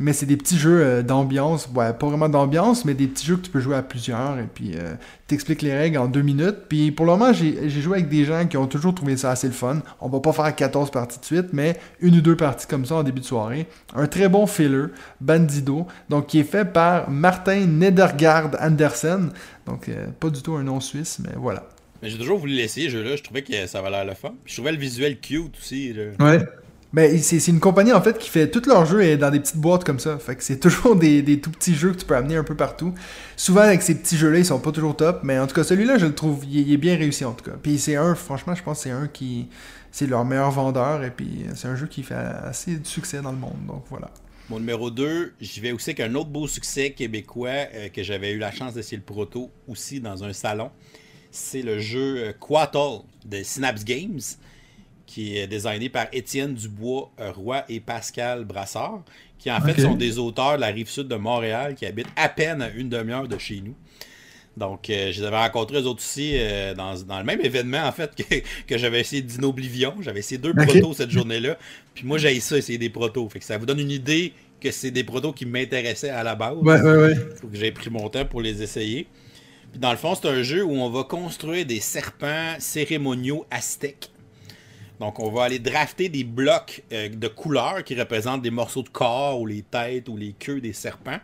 mais c'est des petits jeux euh, d'ambiance, ouais, pas vraiment d'ambiance, mais des petits jeux que tu peux jouer à plusieurs, et puis euh, t'expliques les règles en deux minutes. Puis pour le moment, j'ai joué avec des gens qui ont toujours trouvé ça assez le fun. On va pas faire 14 parties de suite, mais une ou deux parties comme ça en début de soirée. Un très bon filler, Bandido, donc qui est fait par Martin Nedergaard Andersen, donc euh, pas du tout un nom suisse, mais voilà. Mais j'ai toujours voulu l'essayer, ce jeu-là. Je trouvais que ça avait l'air le fun. je trouvais le visuel cute aussi. Ouais. C'est une compagnie en fait qui fait tous leurs jeux dans des petites boîtes comme ça. Fait c'est (laughs) toujours des, des, tout petits jeux que tu peux amener un peu partout. Souvent avec ces petits jeux-là, ils sont pas toujours top, mais en tout cas celui-là, je le trouve, il, est bien réussi en tout cas. Puis c'est un, franchement, je pense que c'est un qui, c'est leur meilleur vendeur et puis c'est un jeu qui fait assez de succès dans le monde. Donc voilà. Mon numéro 2, j'y vais aussi avec un autre beau succès québécois euh, que j'avais eu la chance d'essayer le proto aussi dans un salon. C'est le jeu euh, Quattle de Synapse Games qui est designé par Étienne Dubois Roy et Pascal Brassard, qui en fait sont des auteurs de la rive sud de Montréal qui habitent à peine à une demi-heure de chez nous. Donc, euh, je les avais rencontrés eux autres aussi euh, dans, le même événement, en fait, (laughs) que, j'avais essayé d'Inoblivion. J'avais essayé deux protos cette journée-là. Puis moi, j'ai ça, essayer des protos. Fait que ça vous donne une idée que c'est des protos qui m'intéressaient à la base. Ouais, ouais, ouais. Faut que j'ai pris mon temps pour les essayer. Puis dans le fond, c'est un jeu où on va construire des serpents cérémoniaux aztèques. Donc, on va aller drafter des blocs euh, de couleurs qui représentent des morceaux de corps ou les têtes ou les queues des serpents.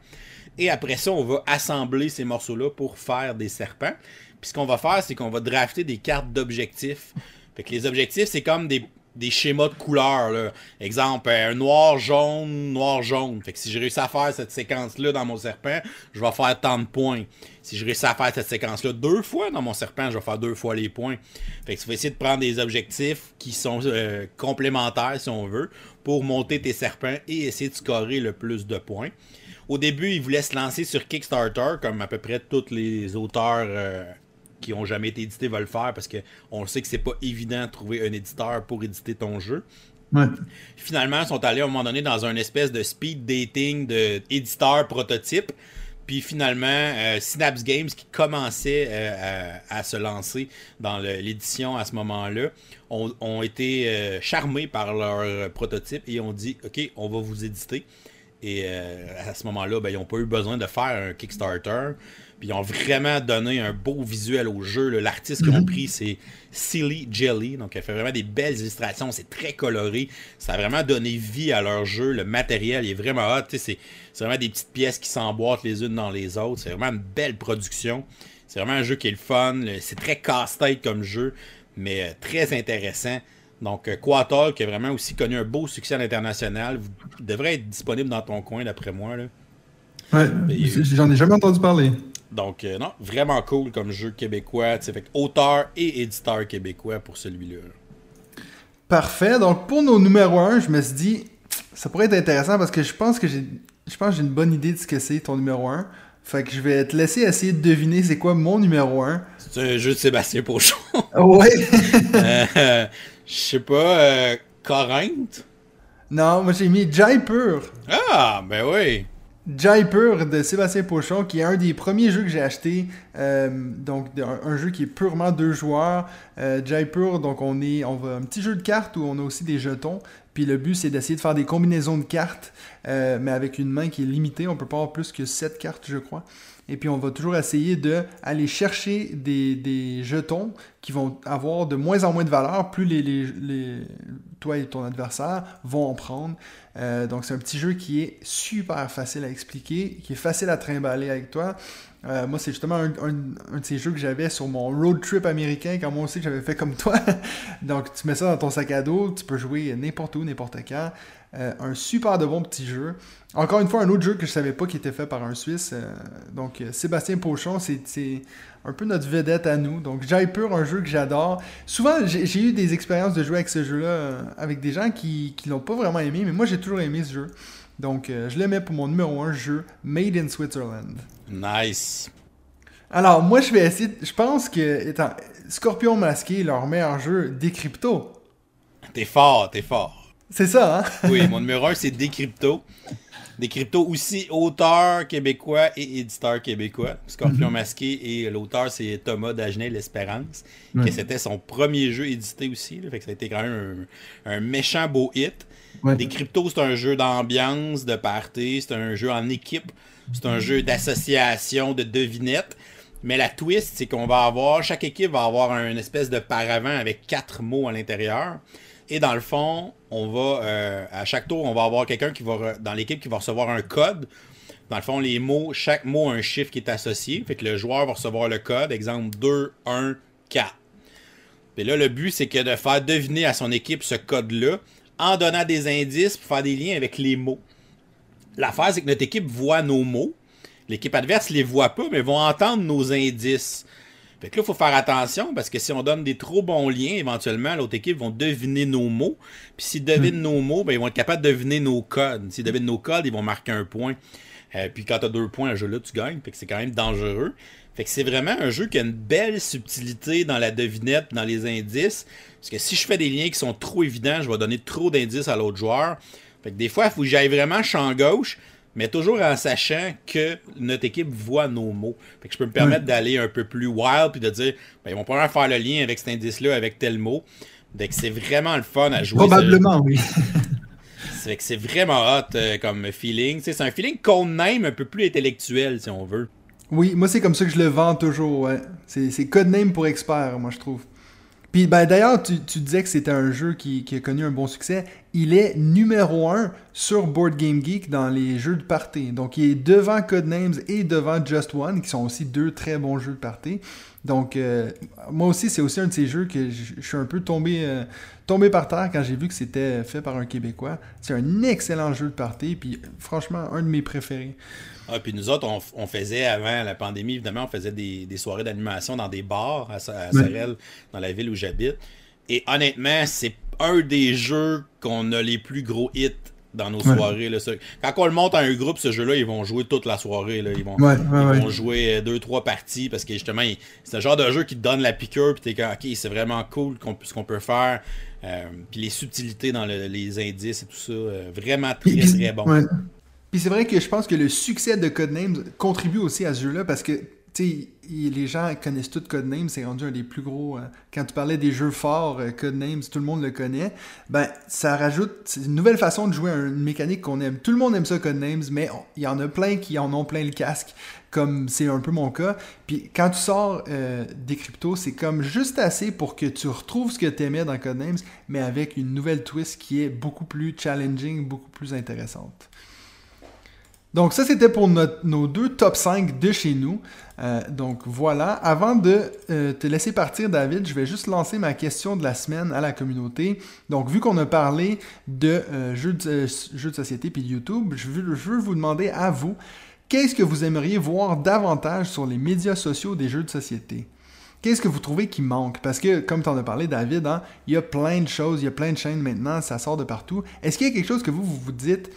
Et après ça, on va assembler ces morceaux-là pour faire des serpents. Puis ce qu'on va faire, c'est qu'on va drafter des cartes d'objectifs. Fait que les objectifs, c'est comme des des schémas de couleurs. Exemple, un noir, jaune, noir, jaune. Fait que si je réussis à faire cette séquence-là dans mon serpent, je vais faire tant de points. Si je réussis à faire cette séquence-là deux fois dans mon serpent, je vais faire deux fois les points. Fait que tu vas essayer de prendre des objectifs qui sont euh, complémentaires, si on veut, pour monter tes serpents et essayer de scorer le plus de points. Au début, ils voulaient se lancer sur Kickstarter, comme à peu près tous les auteurs euh, qui ont jamais été édités veulent le faire parce qu'on sait que c'est pas évident de trouver un éditeur pour éditer ton jeu. Finalement, ils sont allés à un moment donné dans un espèce de speed dating d'éditeur prototype. Puis finalement, euh, Synapse Games, qui commençait euh, à, se lancer dans l'édition à ce moment-là, ont, été euh, charmés par leur prototype et ont dit Ok, on va vous éditer. Et euh, à ce moment-là, ben, ils n'ont pas eu besoin de faire un Kickstarter. Puis ils ont vraiment donné un beau visuel au jeu. L'artiste qu'ils ont mhm. pris, c'est Silly Jelly. Donc elle fait vraiment des belles illustrations. C'est très coloré. Ça a vraiment donné vie à leur jeu. Le matériel est vraiment hot. C'est vraiment des petites pièces qui s'emboîtent les unes dans les autres. C'est vraiment une belle production. C'est vraiment un jeu qui est le fun. C'est très casse-tête comme jeu, mais euh, très intéressant. Donc, euh, Quator, qui a vraiment aussi connu un beau succès à l'international, devrait être disponible dans ton coin, d'après moi. Là. Ouais, j'en ai jamais entendu parler. Donc, euh, non, vraiment cool comme jeu québécois. Fait auteur et éditeur québécois pour celui-là. Parfait. Donc, pour nos numéros 1, je me suis dit, ça pourrait être intéressant parce que je pense que j'ai je pense j'ai une bonne idée de ce que c'est ton numéro 1. Fait que je vais te laisser essayer de deviner c'est quoi mon numéro 1. C'est un jeu de Sébastien Pochon. ouais. (laughs) euh, je sais pas, euh, Corinth? Non, moi j'ai mis Jaipur. Ah, ben oui. Jaipur de Sébastien Pochon, qui est un des premiers jeux que j'ai acheté. Euh, donc, un, jeu qui est purement deux joueurs. Euh, Jaipur, donc on est, on va un petit jeu de cartes où on a aussi des jetons. Puis le but, c'est d'essayer de faire des combinaisons de cartes, euh, mais avec une main qui est limitée. On peut pas avoir plus que 7 cartes, je crois. Et puis on va toujours essayer d'aller chercher des, jetons qui vont avoir de moins en moins de valeur, plus les, les, toi et ton adversaire vont en prendre. Euh, donc c'est un petit jeu qui est super facile à expliquer, qui est facile à trimballer avec toi. Euh, moi, c'est justement un, de ces jeux que j'avais sur mon road trip américain, quand moi aussi j'avais fait comme toi. (laughs) Donc, tu mets ça dans ton sac à dos, tu peux jouer n'importe où, n'importe quand. Euh, un super de bon petit jeu. Encore une fois, un autre jeu que je savais pas qui était fait par un Suisse. Euh, donc, euh, Sébastien Pochon, c'est un peu notre vedette à nous. Donc, Jaipur, un jeu que j'adore. Souvent, j'ai eu des expériences de jouer avec ce jeu-là avec des gens qui ne l'ont pas vraiment aimé, mais moi, j'ai toujours aimé ce jeu. Donc, je le mets pour mon numéro 1 jeu, Made in Switzerland. Nice. Alors, moi, je vais essayer. Je pense que, étant Scorpion Masqué, leur meilleur jeu, Décrypto. T'es fort, t'es fort. C'est ça, hein? (laughs) oui, mon numéro 1, c'est Décrypto. Décrypto aussi auteur québécois et éditeur québécois. Scorpion mhm. Masqué et l'auteur c'est Thomas Dagenet L'Espérance. Que c'était son premier jeu édité aussi. fait que ça a été quand même un, méchant beau hit. Décrypto, c'est un jeu d'ambiance, de party, c'est un jeu en équipe, c'est un jeu d'association, de devinettes. Mais la twist, c'est qu'on va avoir, chaque équipe va avoir une espèce de paravent avec quatre mots à l'intérieur. Et dans le fond, on va euh, à chaque tour, on va avoir quelqu'un qui va dans l'équipe qui va recevoir un code. Dans le fond, les mots, chaque mot a un chiffre qui est associé. Fait que le joueur va recevoir le code, exemple 2, 1, 4. Et là, le but, c'est que de faire deviner à son équipe ce code-là en donnant des indices pour faire des liens avec les mots. L'affaire, c'est que notre équipe voit nos mots. L'équipe adverse les voit pas, mais vont entendre nos indices. Fait que là, il faut faire attention parce que si on donne des trop bons liens, éventuellement, l'autre équipe vont deviner nos mots. Puis s'ils devinent hmm. nos mots, ben, ils vont être capables de deviner nos codes. S'ils devinent nos codes, ils vont marquer un point. Euh, puis quand tu as deux points, un jeu-là, tu gagnes. Fait que c'est quand même dangereux. Fait que c'est vraiment un jeu qui a une belle subtilité dans la devinette, dans les indices. Parce que si je fais des liens qui sont trop évidents, je vais donner trop d'indices à l'autre joueur. Fait que des fois, il faut que j'aille vraiment champ gauche mais toujours en sachant que notre équipe voit nos mots. Fait que je peux me permettre d'aller un peu plus wild puis de dire, ben, ils vont pas faire le lien avec cet indice-là avec tel mot. Donc c'est vraiment le fun à jouer. Probablement, oui. (laughs) (laughs) c'est que c'est vraiment hot euh, comme feeling. C'est un feeling qu'on aime un peu plus intellectuel, si on veut. Oui, moi c'est comme ça que je le vends toujours, ouais. C'est codename pour expert, moi je trouve. Ben, d'ailleurs, tu, disais que c'était un jeu qui, a connu un bon succès. Il est numéro 1 sur Board Game Geek dans les jeux de party. Donc il est devant Codenames et devant Just One, qui sont aussi deux très bons jeux de party. Donc euh, moi aussi, c'est aussi un de ces jeux que je, suis un peu tombé, euh, tombé par terre quand j'ai vu que c'était fait par un Québécois. C'est un excellent jeu de party, puis franchement, un de mes préférés. Ah, puis nous autres, on, faisait avant la pandémie, évidemment, on faisait des, soirées d'animation dans des bars à, Sorel, dans la ville où j'habite. Et honnêtement, c'est un des jeux qu'on a les plus gros hits dans nos soirées. Là. Quand on le monte à un groupe, ce jeu-là, ils vont jouer toute la soirée. Là. Ils, vont, ils vont jouer deux, trois parties parce que justement, c'est un genre de jeu qui te donne la piqûre. Puis t'es comme, ok, c'est vraiment cool ce qu'on peut faire. Euh, puis les subtilités dans les indices et tout ça, euh, vraiment très, très bon. Puis c'est vrai que je pense que le succès de Codenames contribue aussi à ce jeu-là parce que sais, les gens connaissent tout Codenames, c'est rendu un des plus gros. Euh, quand tu parlais des jeux forts, euh, Codenames, tout le monde le connaît. Ben, ça rajoute. Une nouvelle façon de jouer à une mécanique qu'on aime. Tout le monde aime ça, Codenames, mais il y en a plein qui en ont plein le casque, comme c'est un peu mon cas. Puis quand tu sors euh, des cryptos, c'est comme juste assez pour que tu retrouves ce que tu aimais dans Codenames, mais avec une nouvelle twist qui est beaucoup plus challenging, beaucoup plus intéressante. Donc ça, c'était pour nos deux top 5 de chez nous. Euh, donc voilà, avant de euh, te laisser partir, David, je vais juste lancer ma question de la semaine à la communauté. Donc vu qu'on a parlé de euh, jeux, de, jeux, de, société puis YouTube, je veux, je vous demander à vous, qu'est-ce que vous aimeriez voir davantage sur les médias sociaux des jeux de société? Qu'est-ce que vous trouvez qui manque? Parce que, comme tu en as parlé, David, hein, il y a plein de choses, il y a plein de chaînes maintenant, ça sort de partout. Est-ce qu'il y a quelque chose que vous vous, vous dites,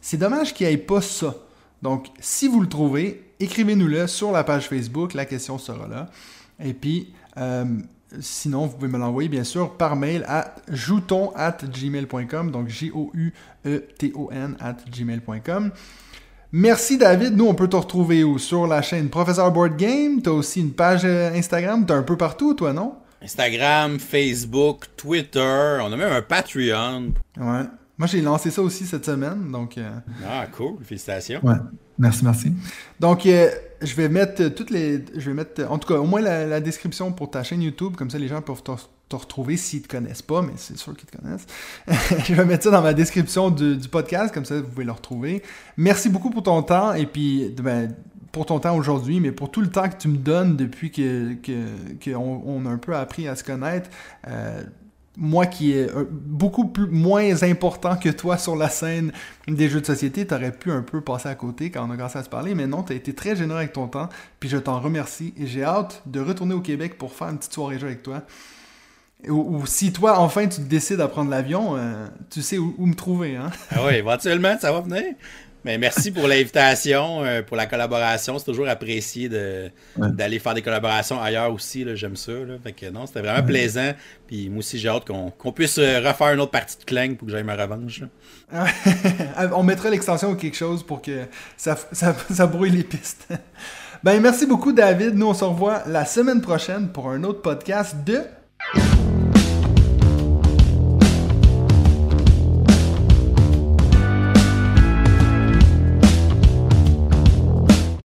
c'est dommage qu'il n'y ait pas ça? Donc, si vous le trouvez, écrivez-nous-le sur la page Facebook, la question sera là. Et puis, euh, sinon, vous pouvez me l'envoyer bien sûr par mail à jouton at gmail.com, donc J-O-U-E-T-O-N at gmail.com. Merci David, nous on peut te retrouver où? Sur la chaîne Professeur Board Game, tu as aussi une page euh, Instagram, tu es un peu partout toi, non? Instagram, Facebook, Twitter, on a même un Patreon. Ouais. Moi, j'ai lancé ça aussi cette semaine, donc... Euh, ah, cool. Félicitations. Ouais. Merci, merci. Donc, euh, je vais mettre toutes les... Je vais mettre, en tout cas, au moins la, description pour ta chaîne YouTube, comme ça, les gens peuvent te, retrouver s'ils te connaissent pas, mais c'est sûr qu'ils te connaissent. (laughs) je vais mettre ça dans ma description du, podcast, comme ça, vous pouvez le retrouver. Merci beaucoup pour ton temps, et puis... Ben, pour ton temps aujourd'hui, mais pour tout le temps que tu me donnes depuis que qu'on on a un peu appris à se connaître. Euh, moi qui est beaucoup plus, moins important que toi sur la scène des jeux de société, t'aurais pu un peu passer à côté quand on a commencé à se parler, mais non, t'as été très généreux avec ton temps, puis je t'en remercie, et j'ai hâte de retourner au Québec pour faire une petite soirée jeu avec toi. Ou, si toi, enfin, tu décides à prendre l'avion, euh, tu sais où, où, me trouver, hein? Ah oui, éventuellement, ça va venir. Mais merci pour l'invitation, euh, pour la collaboration. C'est toujours apprécié d'aller faire des collaborations ailleurs aussi. J'aime ça. Fait que non, c'était vraiment plaisant. Puis moi aussi, j'ai hâte qu'on puisse euh, refaire une autre partie de Clang pour que j'aille ma revanche. (laughs) On mettra l'extension ou quelque chose pour que ça, ça, ça brouille les pistes. ben merci beaucoup, David. Nous, on se revoit la semaine prochaine pour un autre podcast de